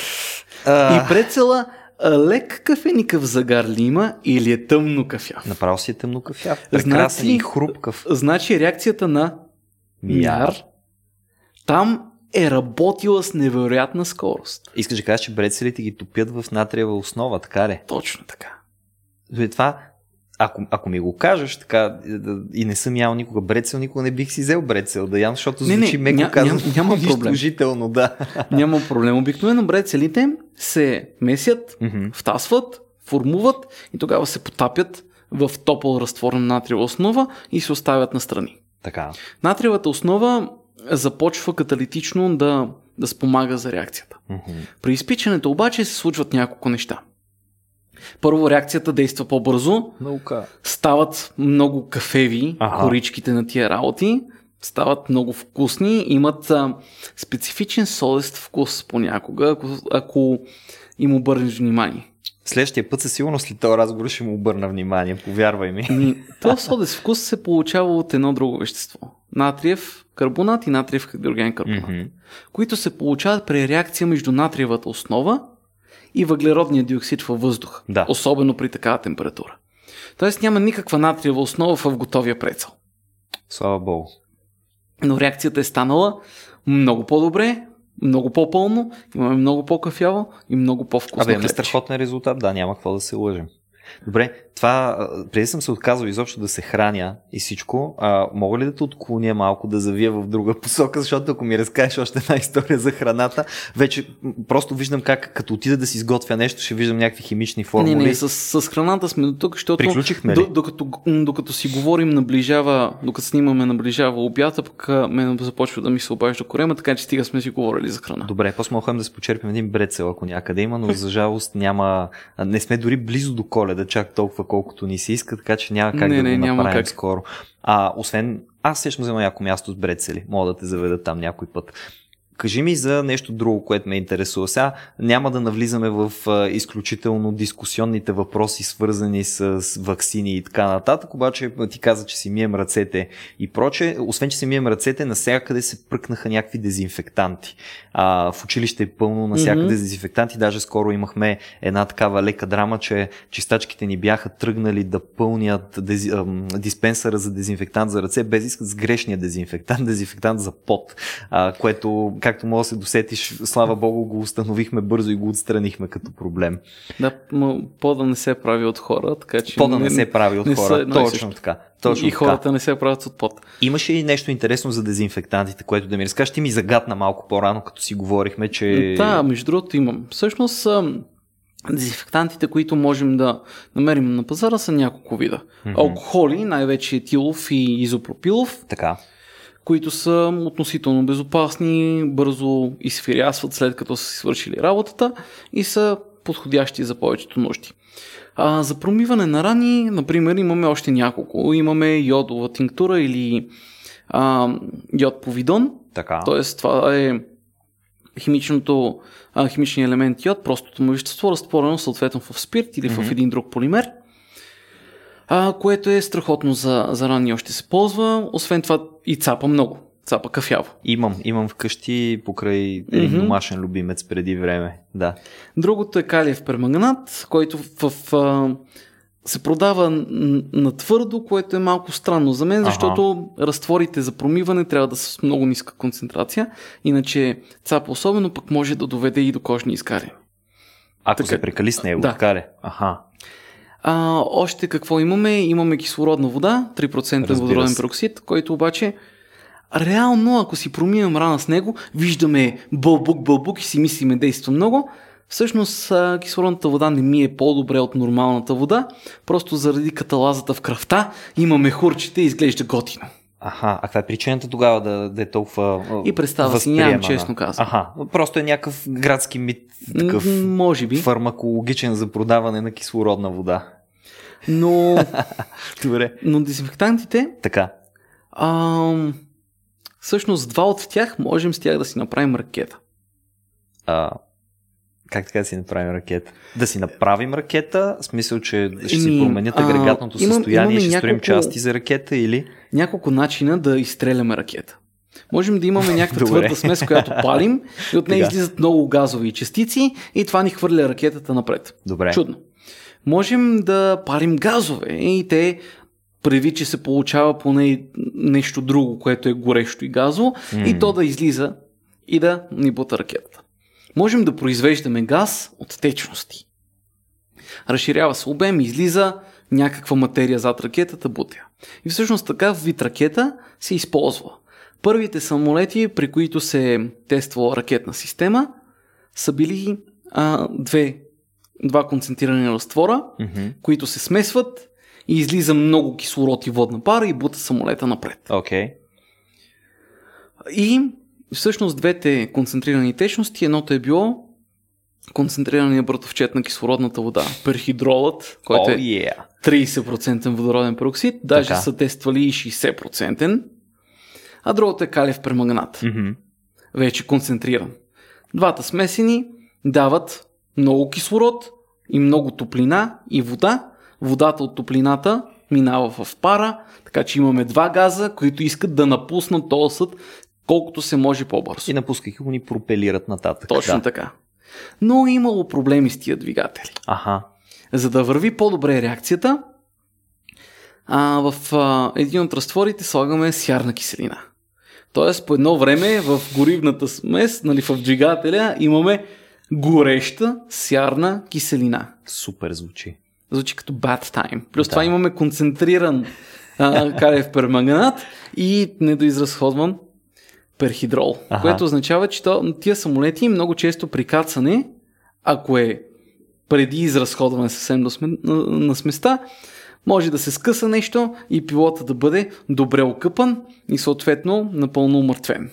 А, И прецела лек кафеникъв загар ли има или е тъмно кафяв? Направо си е тъмно кафяв. Прекрасен Значи- и хрупкав. Значи реакцията на Мияр. там е работила с невероятна скорост. Искаш да кажеш, че брецелите ги топят в натриева основа, така ли? Точно така. Дори това, ако, ако ми го кажеш така е, и не съм ял никога брецел, никога не бих си взел брецел да ям, защото Не, не, звучи меко ня- казано ням- няма проблем. да. (laughs) Няма проблем. Обикновено брецелите се месят, Мгм. втасват, формуват и тогава се потапят в топъл разтвор на натриева основа и се оставят настрани. Така. Натриевата основа започва каталитично да, да спомага за реакцията. Мгм. При изпичането обаче се случват няколко неща. Първо, реакцията действа по-бързо, Наука. стават много кафеви Аха. коричките на тия работи, стават много вкусни, имат а, специфичен солест вкус понякога, ако, ако им обърнеш внимание. Следващия път със сигурност след този разговор ще му обърна внимание, повярвай ми. Ами, (laughs) този солест вкус се получава от едно друго вещество. Натриев карбонат и натриев хидроген карбонат, Мгм. които се получават при реакция между натриевата основа и въглеродния диоксид във въздуха, Да. особено при такава температура. Тоест няма никаква натриева основа в готовия прецел. Слава богу. Но реакцията е станала много по-добре, много по-пълно, имаме много по-кафяво и много по-вкусно Абе, имаме страхотен резултат, да, няма какво да се лъжим. Добре, това, преди съм се отказал изобщо да се храня и всичко, а, мога ли да те отклоня малко да завия в друга посока, защото ако ми разкажеш още една история за храната, вече просто виждам как като отида да си изготвя нещо, ще виждам някакви химични формули. Не, не, с, с храната сме до тук, защото Приключихме ли? до, докато, докато си говорим наближава, докато снимаме наближава обята, пък мен започва да ми се обажда корема, така че стига сме си говорили за храна. Добре, после можем да се почерпим един брецел, ако някъде има, но за жалост няма. Не сме дори близо до коледа, чак толкова колкото ни се иска, така че няма как Не, да не, го няма направим как. скоро. А, освен, аз за едно яко място с брецели. Мога да те заведа там някой път. Кажи ми за нещо друго, което ме интересува. Сега няма да навлизаме в изключително дискусионните въпроси, свързани с, вакцини и така нататък, обаче ти каза, че си мием ръцете и проче. Освен, че си мием ръцете, навсякъде се пръкнаха някакви дезинфектанти. А, в училище е пълно навсякъде Мгм. дезинфектанти. Даже скоро имахме една такава лека драма, че чистачките ни бяха тръгнали да пълнят дези, ам, диспенсъра за дезинфектант за ръце, без искат с грешния дезинфектант, дезинфектант за пот, а, което, както може да се досетиш, слава богу, го установихме бързо и го отстранихме като проблем. Да, м- по-да не се прави от хора, така че... По да не се прави от не са хора. и Точно така. Точно и така. хората не се правят от пот. Имаше и нещо интересно за дезинфектантите, което да ми разкажеш. Ти ми загадна малко по-рано, като си говорихме, че... Да, между другото имам. Всъщност, дезинфектантите, които можем да намерим на пазара, са няколко вида. Мгм. Алкохоли, най-вече етилов и изопропилов, Така. Които са относително безопасни, бързо изфирясват след като са си свършили работата и са подходящи за повечето нужди. А, за промиване на рани, например, имаме още няколко. Имаме йодова тинктура или а, йод повидон, Така. Тоест, това е химичното, а, химичният елемент йод, простото му вещество, разтворено съответно в спирт или в Мгм. един друг полимер, а, което е страхотно за, за ранни още се ползва. Освен това и цапа много. Цапа кафяво. Имам, имам вкъщи покрай един Мгм. домашен любимец преди време. Да. Другото е калиев перманганат, който в, в, а, се продава на твърдо, което е малко странно за мен, защото разтворите за промиване трябва да са с много ниска концентрация, иначе цапа особено пък може да доведе и до кожни изкария. Ако Така. се прекали с него, Да. ли? Аха. А, още какво имаме? Имаме кислородна вода, 3% Разбира водороден пероксид, който обаче реално, ако си промием рана с него, виждаме бълбук, бълбук и си мислиме действа много. Всъщност кислородната вода не ми е по-добре от нормалната вода, просто заради каталазата в кръвта има мехурчета и изглежда готино. Аха, а каква е причината тогава да, да е толкова И представа си, нямам честно казано. Аха, просто е някакъв градски мит, такъв Може би, фармакологичен за продаване на кислородна вода. но, (laughs) Добре. но дезинфектантите, Така. ам, всъщност два от тях можем с тях да си направим ракета. А, как така да си направим ракета? Да си направим ракета, в смисъл, че ще си Еми, променят а, агрегатното имам- състояние и имаме ще строим няколко- части за ракета или... Няколко начина да изстреляме ракета. Можем да имаме някаква твърда смес, която палим и от нея излизат много газови частици и това ни хвърля ракетата напред. Добре. Чудно. Можем да парим газове и те преди, че се получава поне нещо друго, което е горещо и газово, М. и то да излиза и да ни бута ракетата. Можем да произвеждаме газ от течности. Разширява се обем, излиза някаква материя зад ракетата, бутя. И всъщност така вид ракета се използва. Първите самолети, при които се е тествала ракетна система, са били а, две, два концентрирани разтвора, Мгм. които се смесват и излиза много кислород и водна пара и бута самолета напред. Окей. И всъщност двете концентрирани течности, едното е било концентрирания братовчет на кислородната вода, перхидролът, който е yeah. 30% водороден пероксид, даже Така. са тествали и 60%, а другото е калиев перманганат, Мгм. вече концентриран. Двата смесени дават много кислород и много топлина и вода. Водата от топлината минава в пара, така че имаме два газа, които искат да напуснат този съд колкото се може по-бързо. И напускайки го ни пропелират нататък. Точно да. така. Но е имало проблеми с тия двигатели. Аха. За да върви по-добре реакцията, а, в а, един от разтворите слагаме сярна киселина. Тоест, по едно време в горивната смес, нали, в двигателя, имаме гореща сярна киселина. Супер звучи. Звучи като bad time. Плюс Да. това имаме концентриран а, калиев перманганат и недоизразходван перхидрол. Аха. Което означава, че тия самолети много често при кацане, ако е преди изразходване съвсем до сме, на, на сместа, може да се скъса нещо и пилота да бъде добре окъпан и съответно напълно умъртвен.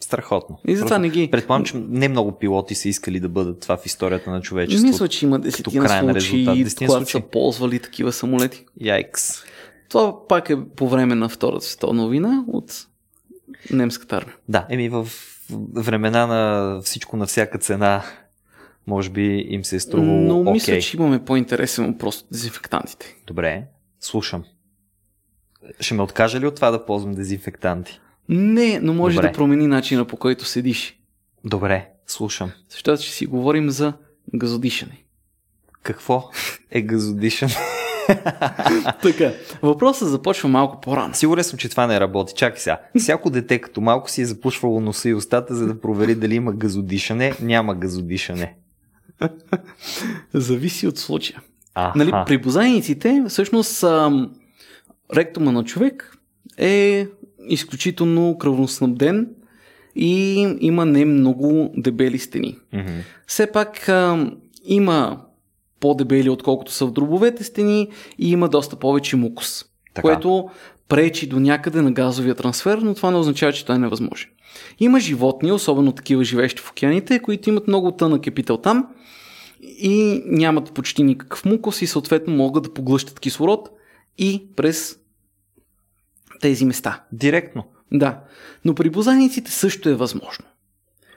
Страхотно. И затова не ги... Предполагам, че не много пилоти са искали да бъдат това в историята на човечеството. Мисля, че има десетина случаи. Десетина когато са ползвали такива самолети. Яйкс. Това пак е по време на Втората световна война от немската армия. Да, еми в времена на всичко на всяка цена, може би им се е струвало Но окей. мисля, че имаме по-интересен въпрос от дезинфектантите. Добре, слушам. Ще ме откажа ли от това да ползвам дезинфектанти? Не, но може Добре. да промени начина по който седиш. Добре, слушам. Защото ще си говорим за газодишане. Какво е газодишан? Така, въпросът започва малко по-рано. Сигурен съм, че това не работи. Чакай сега. Всяко дете като малко си е запушвало носа и устата, за да провери дали има газодишане. Няма газодишане. Зависи от случая. Аха. Нали, при бозайниците, всъщност, ам, ректума на човек е изключително кръвноснабден и има не много дебели стени. Мгм. Все пак ам, има по-дебели, отколкото са в дробовете стени и има доста повече мукус, Така. което пречи до някъде на газовия трансфер, но това не означава, че той е невъзможен. Има животни, особено такива живещи в океаните, които имат много тънък епител там и нямат почти никакъв мукус и съответно могат да поглъщат кислород и през тези места. Директно. Да, но при бозайниците също е възможно.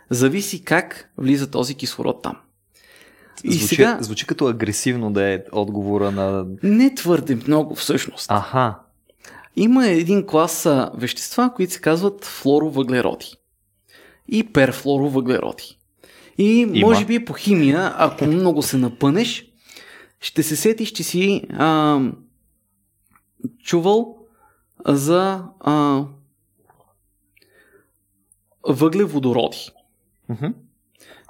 Зависи как влиза този кислород там. И звучи, сега звучи като агресивно да е отговора на... не твърде много всъщност. Аха. Има един клас вещества, които се казват флоровъглероди и перфлоровъглероди. И Има. може би по химия, ако много се напънеш, ще се сетиш, че си а, чувал за а, въглеводороди. Мгм.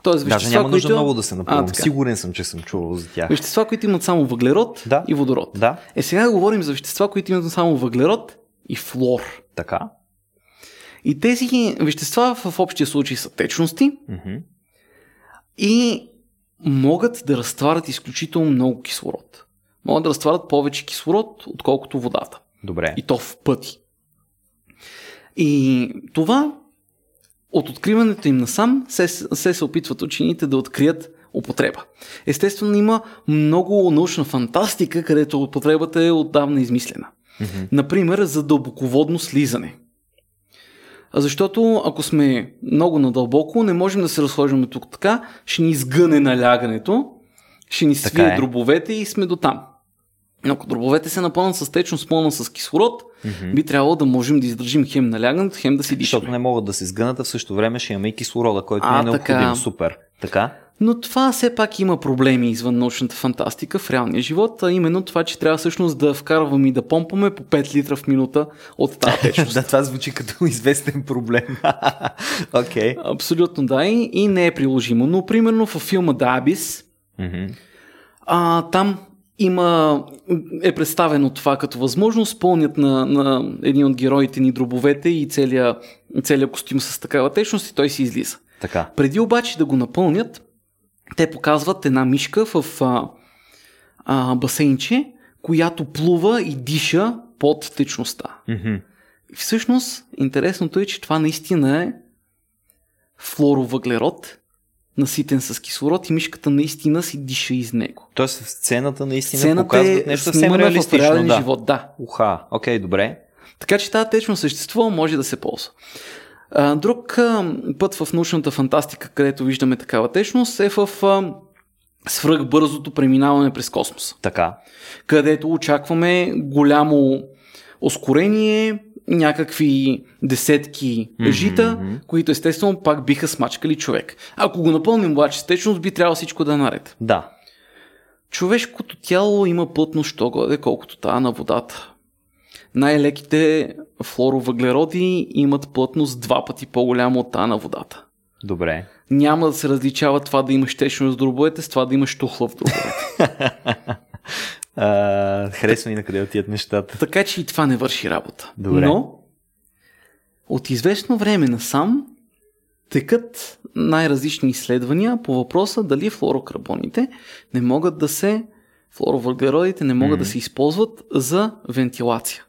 Тоест Даже вещества, няма нужда които... много да се напълвам. така. Сигурен съм, че съм чувал за тях. Вещества, които имат само въглерод Да. и водород. Да, Е, сега говорим за вещества, които имат само въглерод и флор. така. И тези вещества в общия случай са течности Мгм. и могат да разтварят изключително много кислород. Могат да разтварят повече кислород, отколкото водата. Добре. И то в пъти. И това от откриването им насам се, се, се опитват учените да открият употреба. Естествено има много научна фантастика, където употребата е отдавна измислена. Мгм. Например, за дълбоководно слизане. Защото ако сме много надълбоко, не можем да се разхождаме тук така, ще ни изгъне налягането, ще ни Така свие е. дробовете и сме до там. Но ако дробовете се напълнат с течност, пълна с кислород, Мгм. би трябвало да можем да издържим хем налягането, хем да си дишаме. Защото не могат да се сгънат, а в същото време ще имаме и кислорода, който А, ни е необходим. така. Супер. Така? Но това все пак има проблеми извън научната фантастика в реалния живот, а именно това, че трябва всъщност да вкарваме и да помпаме по 5 литра в минута от тази (laughs) течност. да, това звучи като (laughs) известен проблем. (laughs) Окей. Абсолютно да и, и не е приложимо. Но примерно във филма The Abyss, Мгм. а, там има, е представено това като възможност, пълнят на, на един от героите ни дробовете и целият целия костюм с такава течност и той си излиза. Така. Преди обаче да го напълнят, те показват една мишка в а, а, басейнче, която плува и диша под течността. И всъщност, интересното е, че това наистина е флоровъглерод, наситен с кислород и мишката наистина си диша из него. Тоест в сцената наистина Сцената показват е нещо съвсем в реалистично. реален да. живот, да. Уха, окей, добре. Така че тази течност съществува, може да се ползва. Друг път в научната фантастика, където виждаме такава течност, е в свръхбързото преминаване през космоса, Така. където очакваме голямо ускорение, някакви десетки жита, мгм. които естествено пак биха смачкали човек. Ако го напълним обаче с течност, би трябвало всичко да е наред. Да. Човешкото тяло има плътност, що годе, колкото тая на водата. Най-леките флоровъглероди имат плътност два пъти по-голяма от тая на водата. Добре. Няма да се различава това да имаш течност в дробовете с това да имаш тухла в дробовете. (laughs) А, харесва ми на къде отият нещата. така че и това не върши работа. Добре. Но от известно време насам текат най-различни изследвания по въпроса дали флорокрабоните не могат да се флоровъглеродите не могат Мгм. да се използват за вентилация.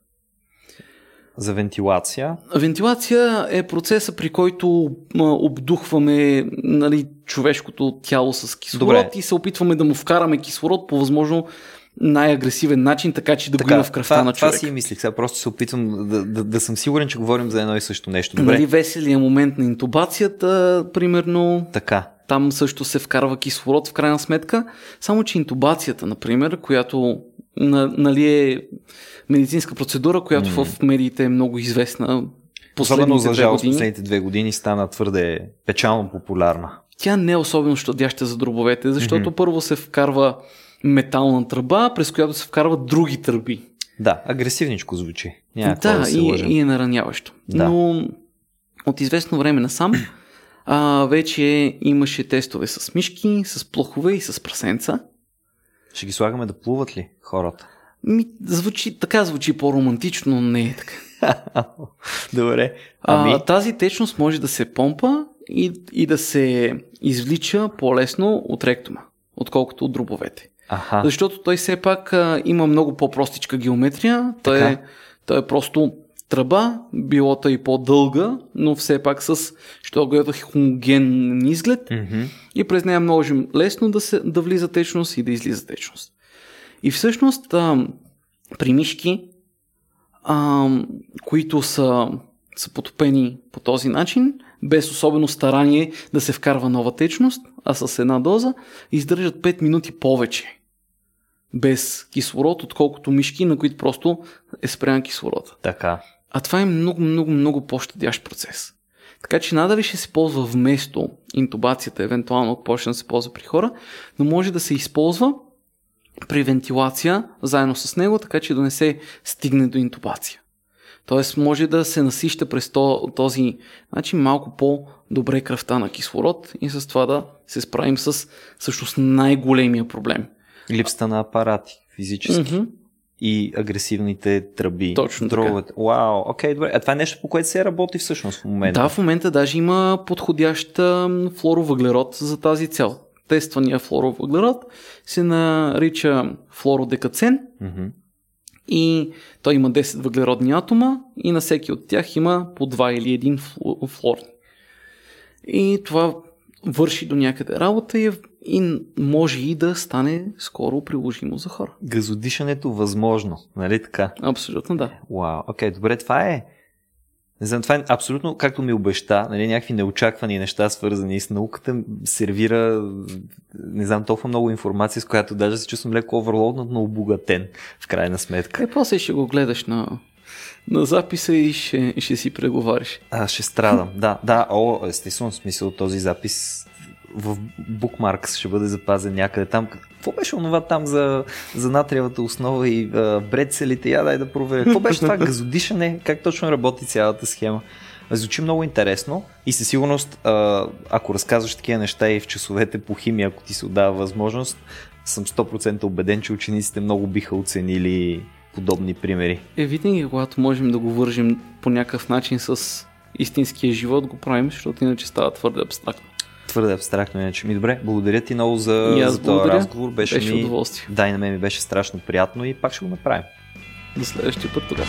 За вентилация. Вентилация е процеса, при който обдухваме нали, човешкото тяло с кислород Добре. и се опитваме да му вкараме кислород по възможно най-агресивен начин, така че да го има в кръвта това, на това човек. си мислих. Сега просто се опитвам да, да, да съм сигурен, че говорим за едно и също нещо. Добре. Нали, веселия момент на интубацията, примерно, Така. там също се вкарва кислород в крайна сметка, само че интубацията, например, която на, нали е медицинска процедура, която М. в медиите е много известна Особено за жалост години. последните две години стана твърде печално популярна. Тя не е особено щадяща за дробовете, защото Мгм. първо се вкарва метална тръба, през която се вкарват други тръби. Да, агресивничко звучи. Няма да, да и, и е нараняващо. Да. Но от известно време насам а, вече имаше тестове с мишки, с плохове и с прасенца. Ще ги слагаме да плуват ли хората? Ми, звучи, така звучи по-романтично, но не е така. (laughs) Добре. Ами, А, тази течност може да се помпа и, и да се извлича по-лесно от ректума, отколкото от дробовете. Аха. Защото той все пак а, има много по-простичка геометрия. Той е, той е просто тръба, билота и по-дълга, но все пак с, що гледа хомогенен изглед Мгм. и през нея можем лесно да, се, да влиза течност и да излиза течност. И всъщност а, при мишки, а, които са, са потопени по този начин, без особено старание да се вкарва нова течност, а с една доза, издържат 5 минути повече без кислород, отколкото мишки, на които просто е спрян кислорода. Така. А това е много, много, много по-щадящ процес. Така че надали ще се ползва вместо интубацията, евентуално ако почне да се ползва при хора, но може да се използва при вентилация заедно с него, така че да не се стигне до интубация. Тоест може да се насища през то, този начин малко по-добре кръвта на кислород и с това да се справим с всъщност най-големия проблем. Липсата на апарати физически. Мгм. и агресивните тръби. Точно така. дробовете. Вау, окей, добре. А това е нещо, по което се работи всъщност в момента. Да, в момента даже има подходящ м, флоровъглерод за тази цел. Тествания флоровъглерод се нарича флородекацен Мгм. и той има 10 въглеродни атома и на всеки от тях има по 2 или 1 флу- флорни. И това върши до някъде работа и, и може и да стане скоро приложимо за хора. Газодишането възможно, нали така? Абсолютно да. Вау, окей, добре, това е. Не знам, това е абсолютно, както ми обеща, нали, някакви неочаквани неща, свързани с науката, сервира, не знам, толкова много информация, с която даже се чувствам леко оверлоуднат, но обогатен, в крайна сметка. Е, после ще го гледаш на, на записа и ще, ще си преговариш. А, ще страдам. Да, да, о, естествено, в смисъл този запис в Bookmarks ще бъде запазен някъде там. Какво беше онова там за, за натриевата основа и а, брецелите? Я дай да проверя. Какво беше това (laughs) газодишане? Как точно работи цялата схема? Звучи много интересно и със сигурност, а, ако разказваш такива неща и в часовете по химия, ако ти се отдава възможност, съм 100% убеден, че учениците много биха оценили подобни примери. Е, винаги, когато можем да го вържим по някакъв начин с истинския живот, го правим, защото иначе става твърде абстрактно. Твърде абстрактно иначе. Ми добре, благодаря ти много за, за този разговор. Беше, Беше ми, удоволствие. да, и на мен ми беше страшно приятно и пак ще го направим. До следващия път тогава.